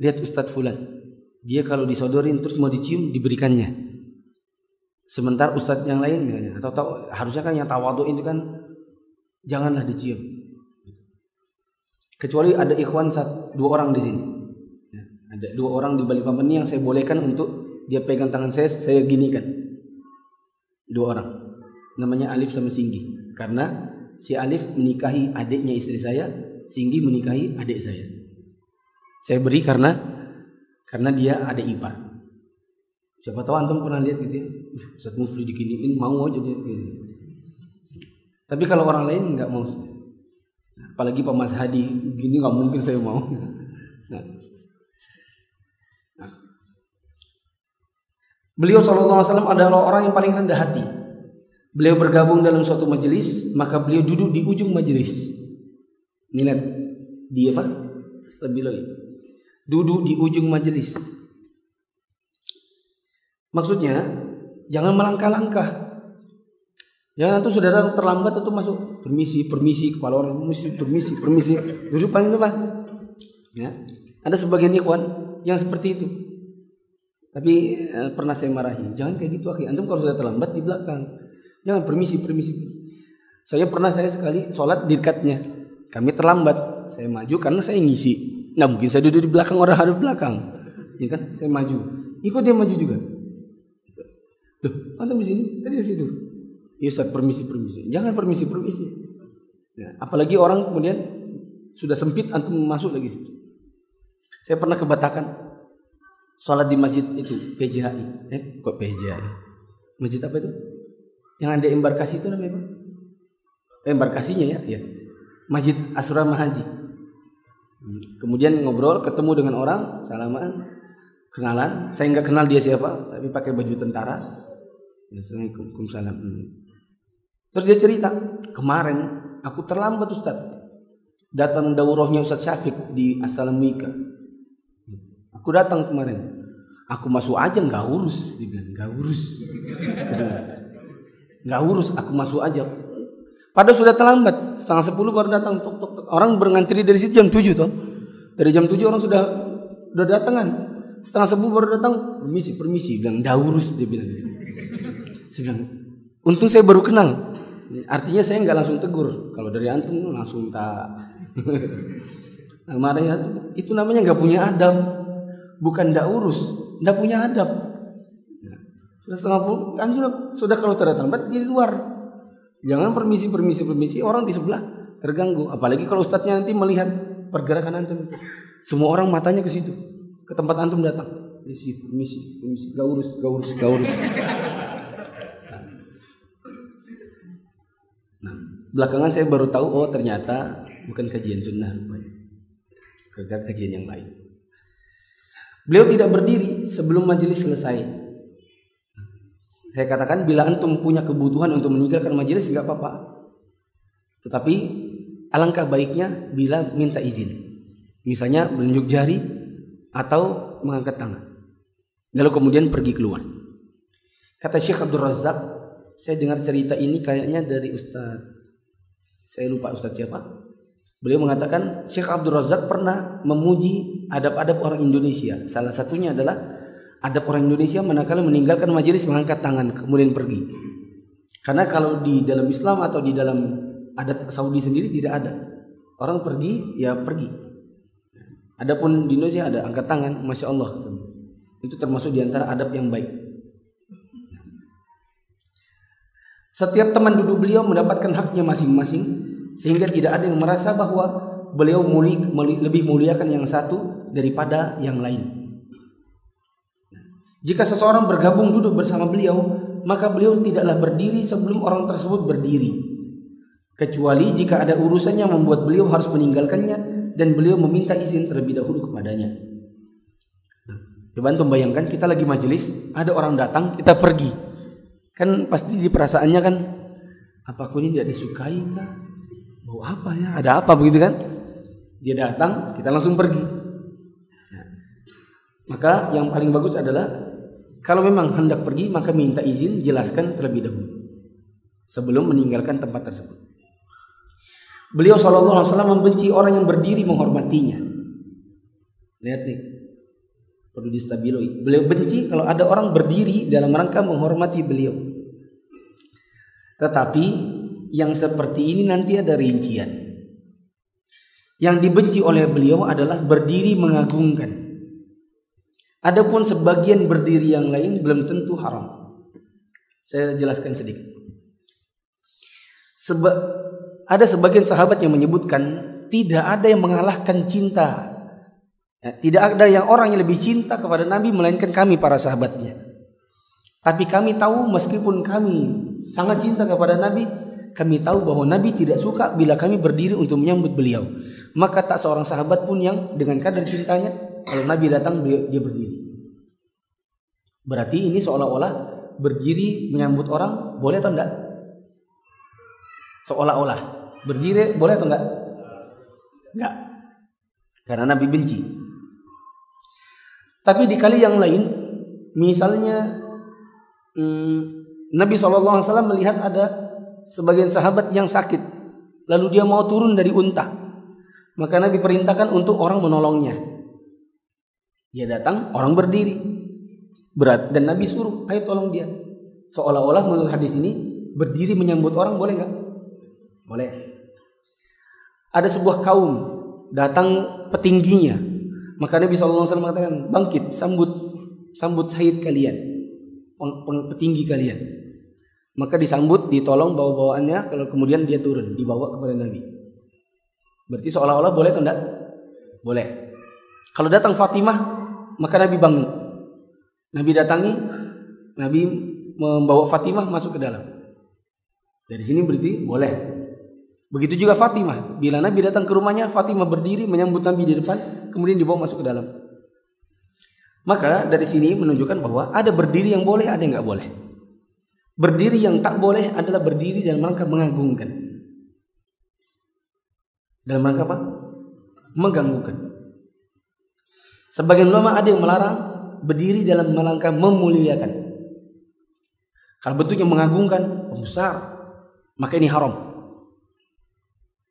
A: Lihat Ustadz Fulan, dia kalau disodorin terus mau dicium diberikannya. Sementara ustadz yang lain misalnya atau tahu, harusnya kan yang tawadu itu kan janganlah dicium. Kecuali ada ikhwan satu, dua orang di sini. Ya, ada dua orang di Balikpapan ini yang saya bolehkan untuk dia pegang tangan saya, saya ginikan. Dua orang. Namanya Alif sama Singgi. Karena si Alif menikahi adiknya istri saya, Singgi menikahi adik saya. Saya beri karena karena dia ada ipar. Siapa tahu antum pernah lihat gitu ya. Ustaz Mufli diginiin mau aja dia gitu. Tapi kalau orang lain nggak mau. Apalagi Pak Mas Hadi gini nggak mungkin saya mau. Nah. Nah. Beliau SAW adalah orang yang paling rendah hati. Beliau bergabung dalam suatu majelis, maka beliau duduk di ujung majelis. Ini dia apa? Stabiloi. Duduk di ujung majelis. Maksudnya jangan melangkah-langkah. Jangan nanti sudah datang terlambat atau masuk permisi, permisi kepala orang permisi, permisi, permisi. Duduk paling depan. Ya. Ada sebagian ikhwan yang seperti itu. Tapi eh, pernah saya marahi, jangan kayak gitu akhi. Antum kalau sudah terlambat di belakang. Jangan permisi, permisi. Saya pernah saya sekali sholat di dekatnya. Kami terlambat. Saya maju karena saya ngisi. Nah mungkin saya duduk di belakang orang harus belakang. ya kan? Saya maju. Ikut dia maju juga. Loh, antum di sini, tadi di situ. Ya Ustaz, permisi, permisi. Jangan permisi, permisi. Ya, apalagi orang kemudian sudah sempit antum masuk lagi situ. Saya pernah ke Batakan sholat di masjid itu PJHI. Eh, kok PJHI? Masjid apa itu? Yang ada embarkasi itu namanya apa? Embarkasinya ya, ya. Masjid Asrama Haji. Kemudian ngobrol, ketemu dengan orang, salaman, kenalan. Saya nggak kenal dia siapa, tapi pakai baju tentara. Assalamualaikum salam. Terus dia cerita, kemarin aku terlambat Ustaz. Datang daurahnya Ustaz Syafiq di Assalamuika. Aku datang kemarin. Aku masuk aja nggak urus, dia bilang nggak urus. Nggak urus, aku masuk aja. Padahal sudah terlambat, setengah sepuluh baru datang. Tok, tok, tok. Orang berngantri dari situ jam tujuh toh. Dari jam tujuh orang sudah udah datangan. Setengah sepuluh baru datang, permisi, permisi, bilang daurus dia bilang. Saya bilang, untung saya baru kenal. Artinya saya nggak langsung tegur. Kalau dari antum langsung tak. nah, marahnya itu namanya nggak punya adab, bukan daurus, nggak punya adab. Nah, sudah setengah puluh, kan sudah sudah kalau terlambat di luar. Jangan permisi, permisi, permisi. Orang di sebelah terganggu. Apalagi kalau ustadznya nanti melihat pergerakan antum. Semua orang matanya ke situ. Ke tempat antum datang. Permisi, permisi, permisi. Gak urus, gak urus, gak urus. Nah, belakangan saya baru tahu, oh ternyata bukan kajian sunnah. Kajian yang lain. Beliau tidak berdiri sebelum majelis selesai. Saya katakan bila antum punya kebutuhan untuk meninggalkan majelis nggak apa-apa. Tetapi alangkah baiknya bila minta izin. Misalnya menunjuk jari atau mengangkat tangan. Lalu kemudian pergi keluar. Kata Syekh Abdul Razak, saya dengar cerita ini kayaknya dari Ustaz saya lupa Ustaz siapa. Beliau mengatakan Syekh Abdul Razak pernah memuji adab-adab orang Indonesia. Salah satunya adalah ada orang Indonesia manakala meninggalkan majelis mengangkat tangan kemudian pergi. Karena kalau di dalam Islam atau di dalam adat Saudi sendiri tidak ada. Orang pergi ya pergi. Adapun di Indonesia ada angkat tangan, masya Allah. Itu termasuk di antara adab yang baik. Setiap teman duduk beliau mendapatkan haknya masing-masing sehingga tidak ada yang merasa bahwa beliau muli, lebih muliakan yang satu daripada yang lain. Jika seseorang bergabung duduk bersama beliau, maka beliau tidaklah berdiri sebelum orang tersebut berdiri. Kecuali jika ada urusan yang membuat beliau harus meninggalkannya dan beliau meminta izin terlebih dahulu kepadanya. Coba antum bayangkan kita lagi majelis, ada orang datang, kita pergi. Kan pasti di perasaannya kan apa aku ini tidak disukai kah? Mau apa ya? Ada apa begitu kan? Dia datang, kita langsung pergi. Nah, maka yang paling bagus adalah kalau memang hendak pergi maka minta izin jelaskan terlebih dahulu sebelum meninggalkan tempat tersebut. Beliau Wasallam membenci orang yang berdiri menghormatinya. Lihat nih, perlu distabiloi. Beliau benci kalau ada orang berdiri dalam rangka menghormati beliau. Tetapi yang seperti ini nanti ada rincian. Yang dibenci oleh beliau adalah berdiri mengagungkan. Adapun sebagian berdiri yang lain belum tentu haram. Saya jelaskan sedikit. Seba ada sebagian sahabat yang menyebutkan tidak ada yang mengalahkan cinta. Ya, tidak ada yang orang yang lebih cinta kepada Nabi melainkan kami para sahabatnya. Tapi kami tahu meskipun kami sangat cinta kepada Nabi, kami tahu bahwa Nabi tidak suka bila kami berdiri untuk menyambut beliau. Maka tak seorang sahabat pun yang dengan kadar cintanya kalau Nabi datang dia, berdiri. Berarti ini seolah-olah berdiri menyambut orang boleh atau enggak? Seolah-olah berdiri boleh atau enggak? Enggak. Karena Nabi benci. Tapi di kali yang lain, misalnya hmm, Nabi SAW melihat ada sebagian sahabat yang sakit, lalu dia mau turun dari unta, maka Nabi perintahkan untuk orang menolongnya. Dia datang, orang berdiri berat dan Nabi suruh ayo tolong dia seolah-olah menurut hadis ini berdiri menyambut orang boleh nggak boleh ada sebuah kaum datang petingginya Maka Nabi SAW mengatakan, bangkit, sambut sambut Said kalian, petinggi kalian. Maka disambut, ditolong bawa-bawaannya, kalau kemudian dia turun, dibawa kepada Nabi. Berarti seolah-olah boleh atau enggak? Boleh. Kalau datang Fatimah, maka Nabi bangun. Nabi datangi, Nabi membawa Fatimah masuk ke dalam. Dari sini berarti boleh. Begitu juga Fatimah. Bila Nabi datang ke rumahnya, Fatimah berdiri menyambut Nabi di depan, kemudian dibawa masuk ke dalam. Maka dari sini menunjukkan bahwa ada berdiri yang boleh, ada yang nggak boleh. Berdiri yang tak boleh adalah berdiri dalam rangka mengagungkan. Dalam rangka apa? Mengganggukan. Sebagian ulama ada yang melarang berdiri dalam rangka memuliakan. Kalau bentuknya mengagungkan, besar, maka ini haram.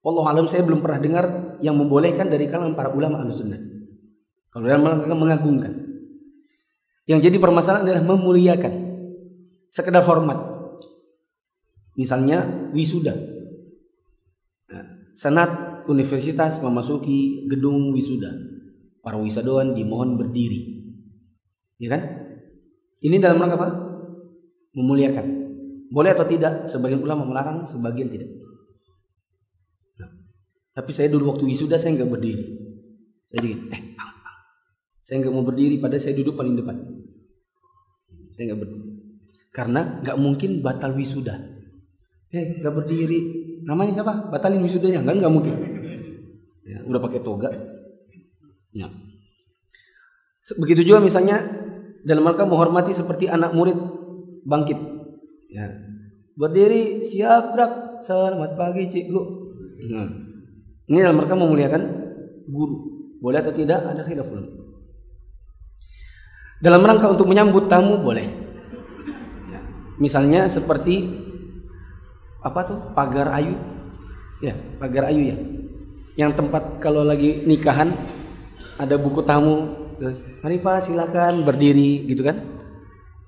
A: Allah alam saya belum pernah dengar yang membolehkan dari kalangan para ulama al-sunnah. Kalau dalam rangka mengagungkan. Yang jadi permasalahan adalah memuliakan sekedar hormat. Misalnya wisuda. Nah, senat universitas memasuki gedung wisuda. Para wisatawan dimohon berdiri. Ya kan? Ini dalam rangka apa? Memuliakan. Boleh atau tidak? Sebagian ulama melarang, sebagian tidak. Nah, tapi saya dulu waktu wisuda saya nggak berdiri. Saya dingin, eh, bang, bang. Saya nggak mau berdiri, pada saya duduk paling depan. Saya nggak berdiri. Karena nggak mungkin batal wisuda. Eh, nggak berdiri. Namanya siapa? Batalin wisudanya? Kan nggak mungkin. Ya, udah pakai toga. Ya. Begitu juga misalnya dalam rangka menghormati seperti anak murid bangkit. Ya. Berdiri siap brak. Selamat pagi cikgu. Nah. Ini dalam rangka memuliakan guru. Boleh atau tidak? Ada khilaf Dalam rangka untuk menyambut tamu boleh. Misalnya seperti apa tuh pagar ayu, ya pagar ayu ya. Yang tempat kalau lagi nikahan ada buku tamu, terus mari pak silakan berdiri gitu kan.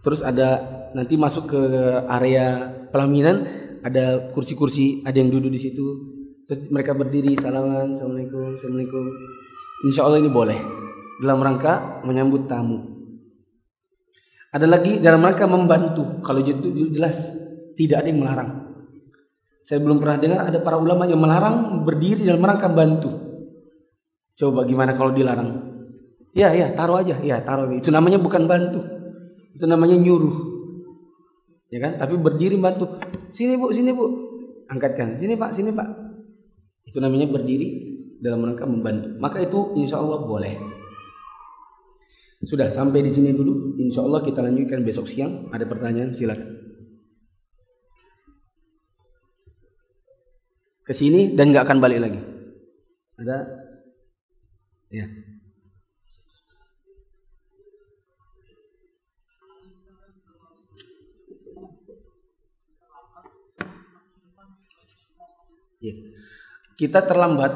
A: Terus ada nanti masuk ke area pelaminan ada kursi-kursi, ada yang duduk di situ. Terus mereka berdiri salaman, assalamualaikum, assalamualaikum. Insya Allah ini boleh dalam rangka menyambut tamu. Ada lagi dalam rangka membantu. Kalau itu jelas tidak ada yang melarang. Saya belum pernah dengar ada para ulama yang melarang berdiri dalam rangka bantu. Coba gimana kalau dilarang? Ya, ya, taruh aja. Ya, taruh. Itu namanya bukan bantu. Itu namanya nyuruh. Ya kan? Tapi berdiri bantu. Sini, Bu, sini, Bu. Angkatkan. Sini, Pak, sini, Pak. Itu namanya berdiri dalam rangka membantu. Maka itu insya Allah boleh. Sudah sampai di sini dulu. Insya Allah kita lanjutkan besok siang. Ada pertanyaan silakan. Ke sini dan nggak akan balik lagi. Ada? Ya. Ya. Kita terlambat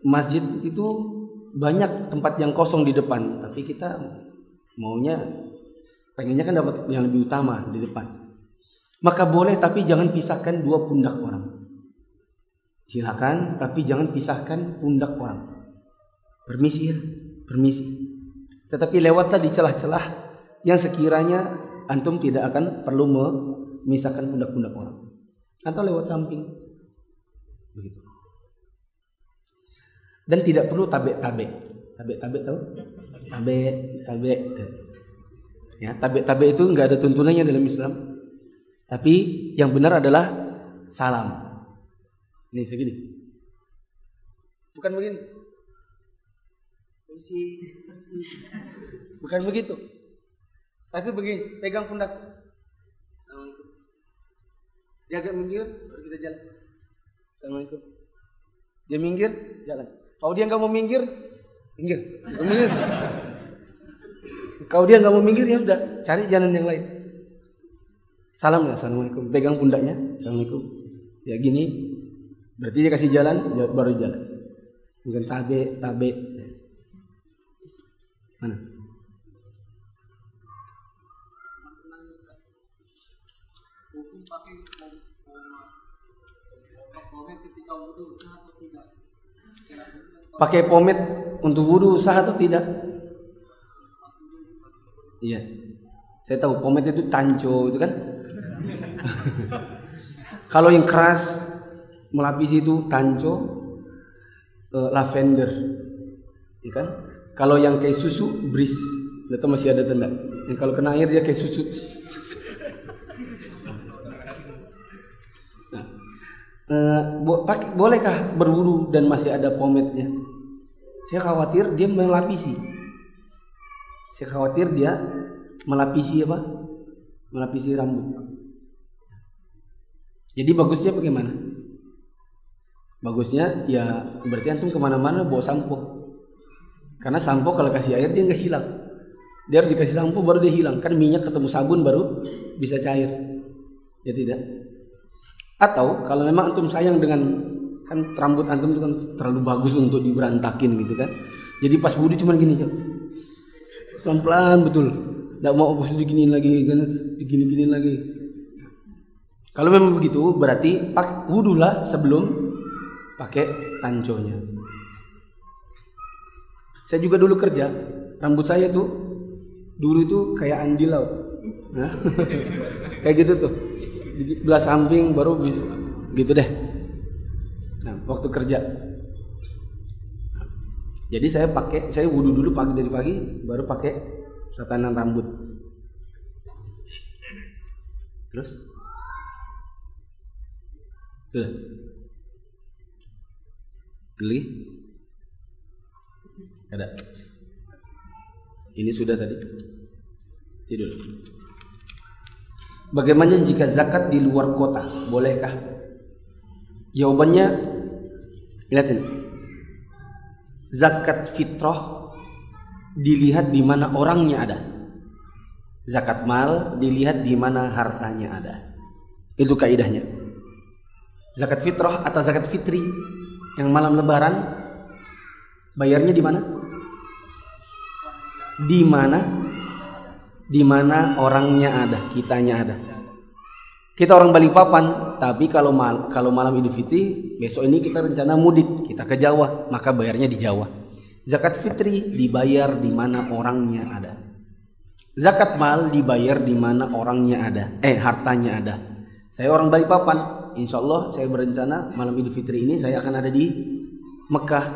A: masjid itu banyak tempat yang kosong di depan, tapi kita maunya pengennya kan dapat yang lebih utama di depan. Maka boleh tapi jangan pisahkan dua pundak orang. Silakan tapi jangan pisahkan pundak orang. Permisi ya, permisi. Tetapi lewatlah di celah-celah yang sekiranya antum tidak akan perlu memisahkan pundak-pundak orang. Atau lewat samping. Begitu dan tidak perlu tabe-tabe. Tabe-tabe tahu? Tabe, tabe. Ya, tabe-tabe itu enggak ada tuntunannya dalam Islam. Tapi yang benar adalah salam. Ini segini. Bukan begini. Bukan begitu. Tapi begini, pegang pundak. Assalamualaikum. Dia agak minggir, baru kita jalan. Assalamualaikum. Dia minggir, jalan. Kalau dia nggak mau minggir, minggir. minggir. Kalau dia nggak mau minggir ya sudah, cari jalan yang lain. Salam ya, assalamualaikum. Pegang pundaknya, assalamualaikum. Ya gini, berarti dia kasih jalan, ya baru jalan. Bukan tabe, tabe. Mana? Pakai pomade untuk wudhu sah atau tidak? Iya. Saya tahu pomade itu tanco itu kan. Kalau yang keras melapisi itu tanco, uh, lavender, ya kan? Kalau yang kayak susu, bris, itu masih ada tanda. Yang kalau kena air dia kayak susu. Nah, uh, bo bolehkah berwudu dan masih ada pomade-nya? Saya khawatir dia melapisi. Saya khawatir dia melapisi apa? Melapisi rambut. Jadi bagusnya bagaimana? Bagusnya ya berarti antum ke mana-mana bawa sampo. Karena sampo kalau kasih air dia nggak hilang. Dia harus dikasih sampo baru dia hilang. Kan minyak ketemu sabun baru bisa cair. Ya tidak. Atau kalau memang antum sayang dengan kan rambut antum itu kan terlalu bagus untuk diberantakin gitu kan. Jadi pas wudhu cuma gini cok. Pelan-pelan betul. Tidak mau bos diginiin lagi kan, digini-gini lagi. Kalau memang begitu berarti pak wudhulah sebelum pakai tanconya. Saya juga dulu kerja, rambut saya tuh dulu itu kayak andilau. Nah, kayak gitu tuh. Di belah samping baru gitu deh. Nah, waktu kerja. Jadi saya pakai, saya wudhu dulu pagi dari pagi, baru pakai tatanan rambut. Terus? Sudah. Lagi? Ada. Ini sudah tadi. Tidur. Bagaimana jika zakat di luar kota? Bolehkah? Jawabannya lihat ini. Zakat fitrah dilihat di mana orangnya ada. Zakat mal dilihat di mana hartanya ada. Itu kaidahnya. Zakat fitrah atau zakat fitri yang malam lebaran bayarnya di mana? Di mana? Di mana orangnya ada, kitanya ada. Kita orang Balikpapan, tapi kalau mal kalau malam Idul Fitri, besok ini kita rencana mudik, kita ke Jawa, maka bayarnya di Jawa. Zakat fitri dibayar di mana orangnya ada. Zakat mal dibayar di mana orangnya ada, eh hartanya ada. Saya orang Balikpapan, insya Allah saya berencana malam Idul Fitri ini saya akan ada di Mekah.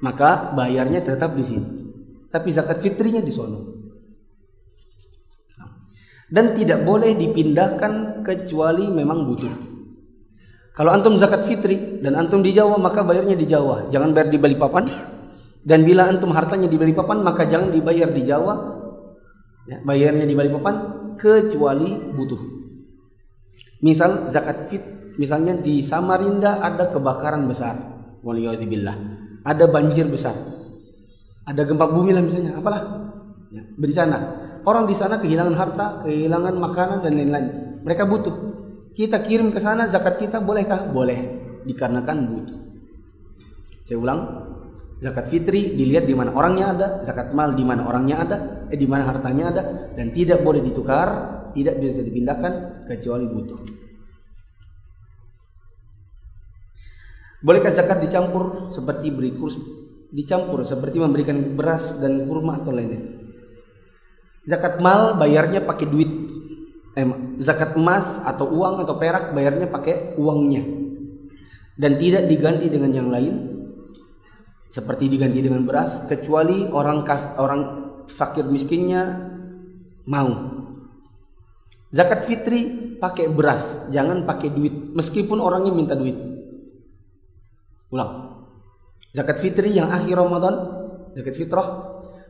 A: Maka bayarnya tetap di sini. Tapi zakat fitrinya di sono. Dan tidak boleh dipindahkan kecuali memang butuh. Kalau antum zakat fitri dan antum di Jawa maka bayarnya di Jawa, jangan bayar di Balikpapan. Dan bila antum hartanya di Balikpapan maka jangan dibayar di Jawa. Ya, bayarnya di Balikpapan kecuali butuh. Misal zakat fit Misalnya di Samarinda ada kebakaran besar, waliyadzubillah. Ada banjir besar. Ada gempa bumi lah misalnya, apalah? Ya, bencana. Orang di sana kehilangan harta, kehilangan makanan dan lain-lain. Mereka butuh. Kita kirim ke sana zakat kita bolehkah? Boleh. Dikarenakan butuh. Saya ulang, zakat fitri dilihat di mana orangnya ada, zakat mal di mana orangnya ada, eh di mana hartanya ada dan tidak boleh ditukar, tidak bisa dipindahkan kecuali butuh. Bolehkah zakat dicampur seperti beri kurs dicampur seperti memberikan beras dan kurma atau lainnya? Zakat mal bayarnya pakai duit. Eh, zakat emas atau uang atau perak bayarnya pakai uangnya. Dan tidak diganti dengan yang lain seperti diganti dengan beras kecuali orang kaf, orang fakir miskinnya mau. Zakat fitri pakai beras, jangan pakai duit meskipun orangnya minta duit. Ulang. Zakat fitri yang akhir Ramadan, zakat fitrah,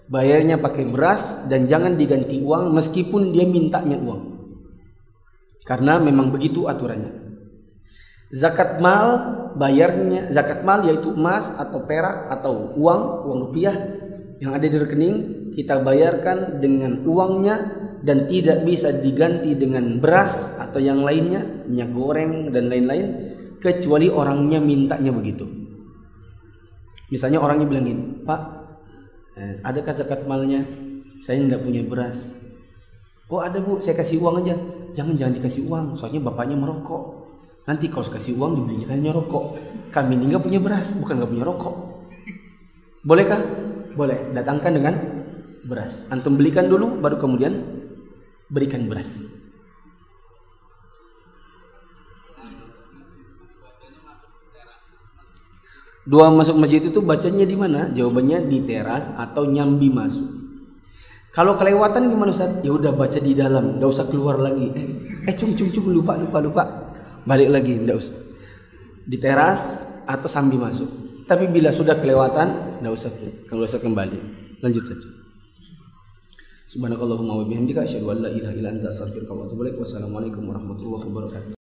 A: bayarnya pakai beras dan jangan diganti uang meskipun dia mintanya uang. Karena memang begitu aturannya. Zakat mal bayarnya zakat mal yaitu emas atau perak atau uang, uang rupiah yang ada di rekening kita bayarkan dengan uangnya dan tidak bisa diganti dengan beras atau yang lainnya, minyak goreng dan lain-lain kecuali orangnya mintanya begitu. Misalnya orangnya bilang gini, Pak, adakah zakat malnya? Saya tidak punya beras. Oh ada bu, saya kasih uang aja. Jangan jangan dikasih uang, soalnya bapaknya merokok. Nanti kau kasih uang dibelikannya rokok. Kami ini nggak punya beras, bukan nggak punya rokok. Bolehkah? Boleh. Datangkan dengan beras. Antum belikan dulu, baru kemudian berikan beras. Dua masuk masjid itu bacanya di mana? Jawabannya di teras atau nyambi masuk. Kalau kelewatan gimana Ustaz? Ya udah baca di dalam, enggak usah keluar lagi. Eh, cung cung cung lupa lupa lupa. Balik lagi, enggak usah. Di teras atau sambil masuk. Tapi bila sudah kelewatan, enggak usah enggak usah kembali. Lanjut saja. Subhanakallahumma wa bihamdika asyhadu an la ilaha illa anta astaghfiruka wa atubu ilaik. Wassalamualaikum warahmatullahi wabarakatuh.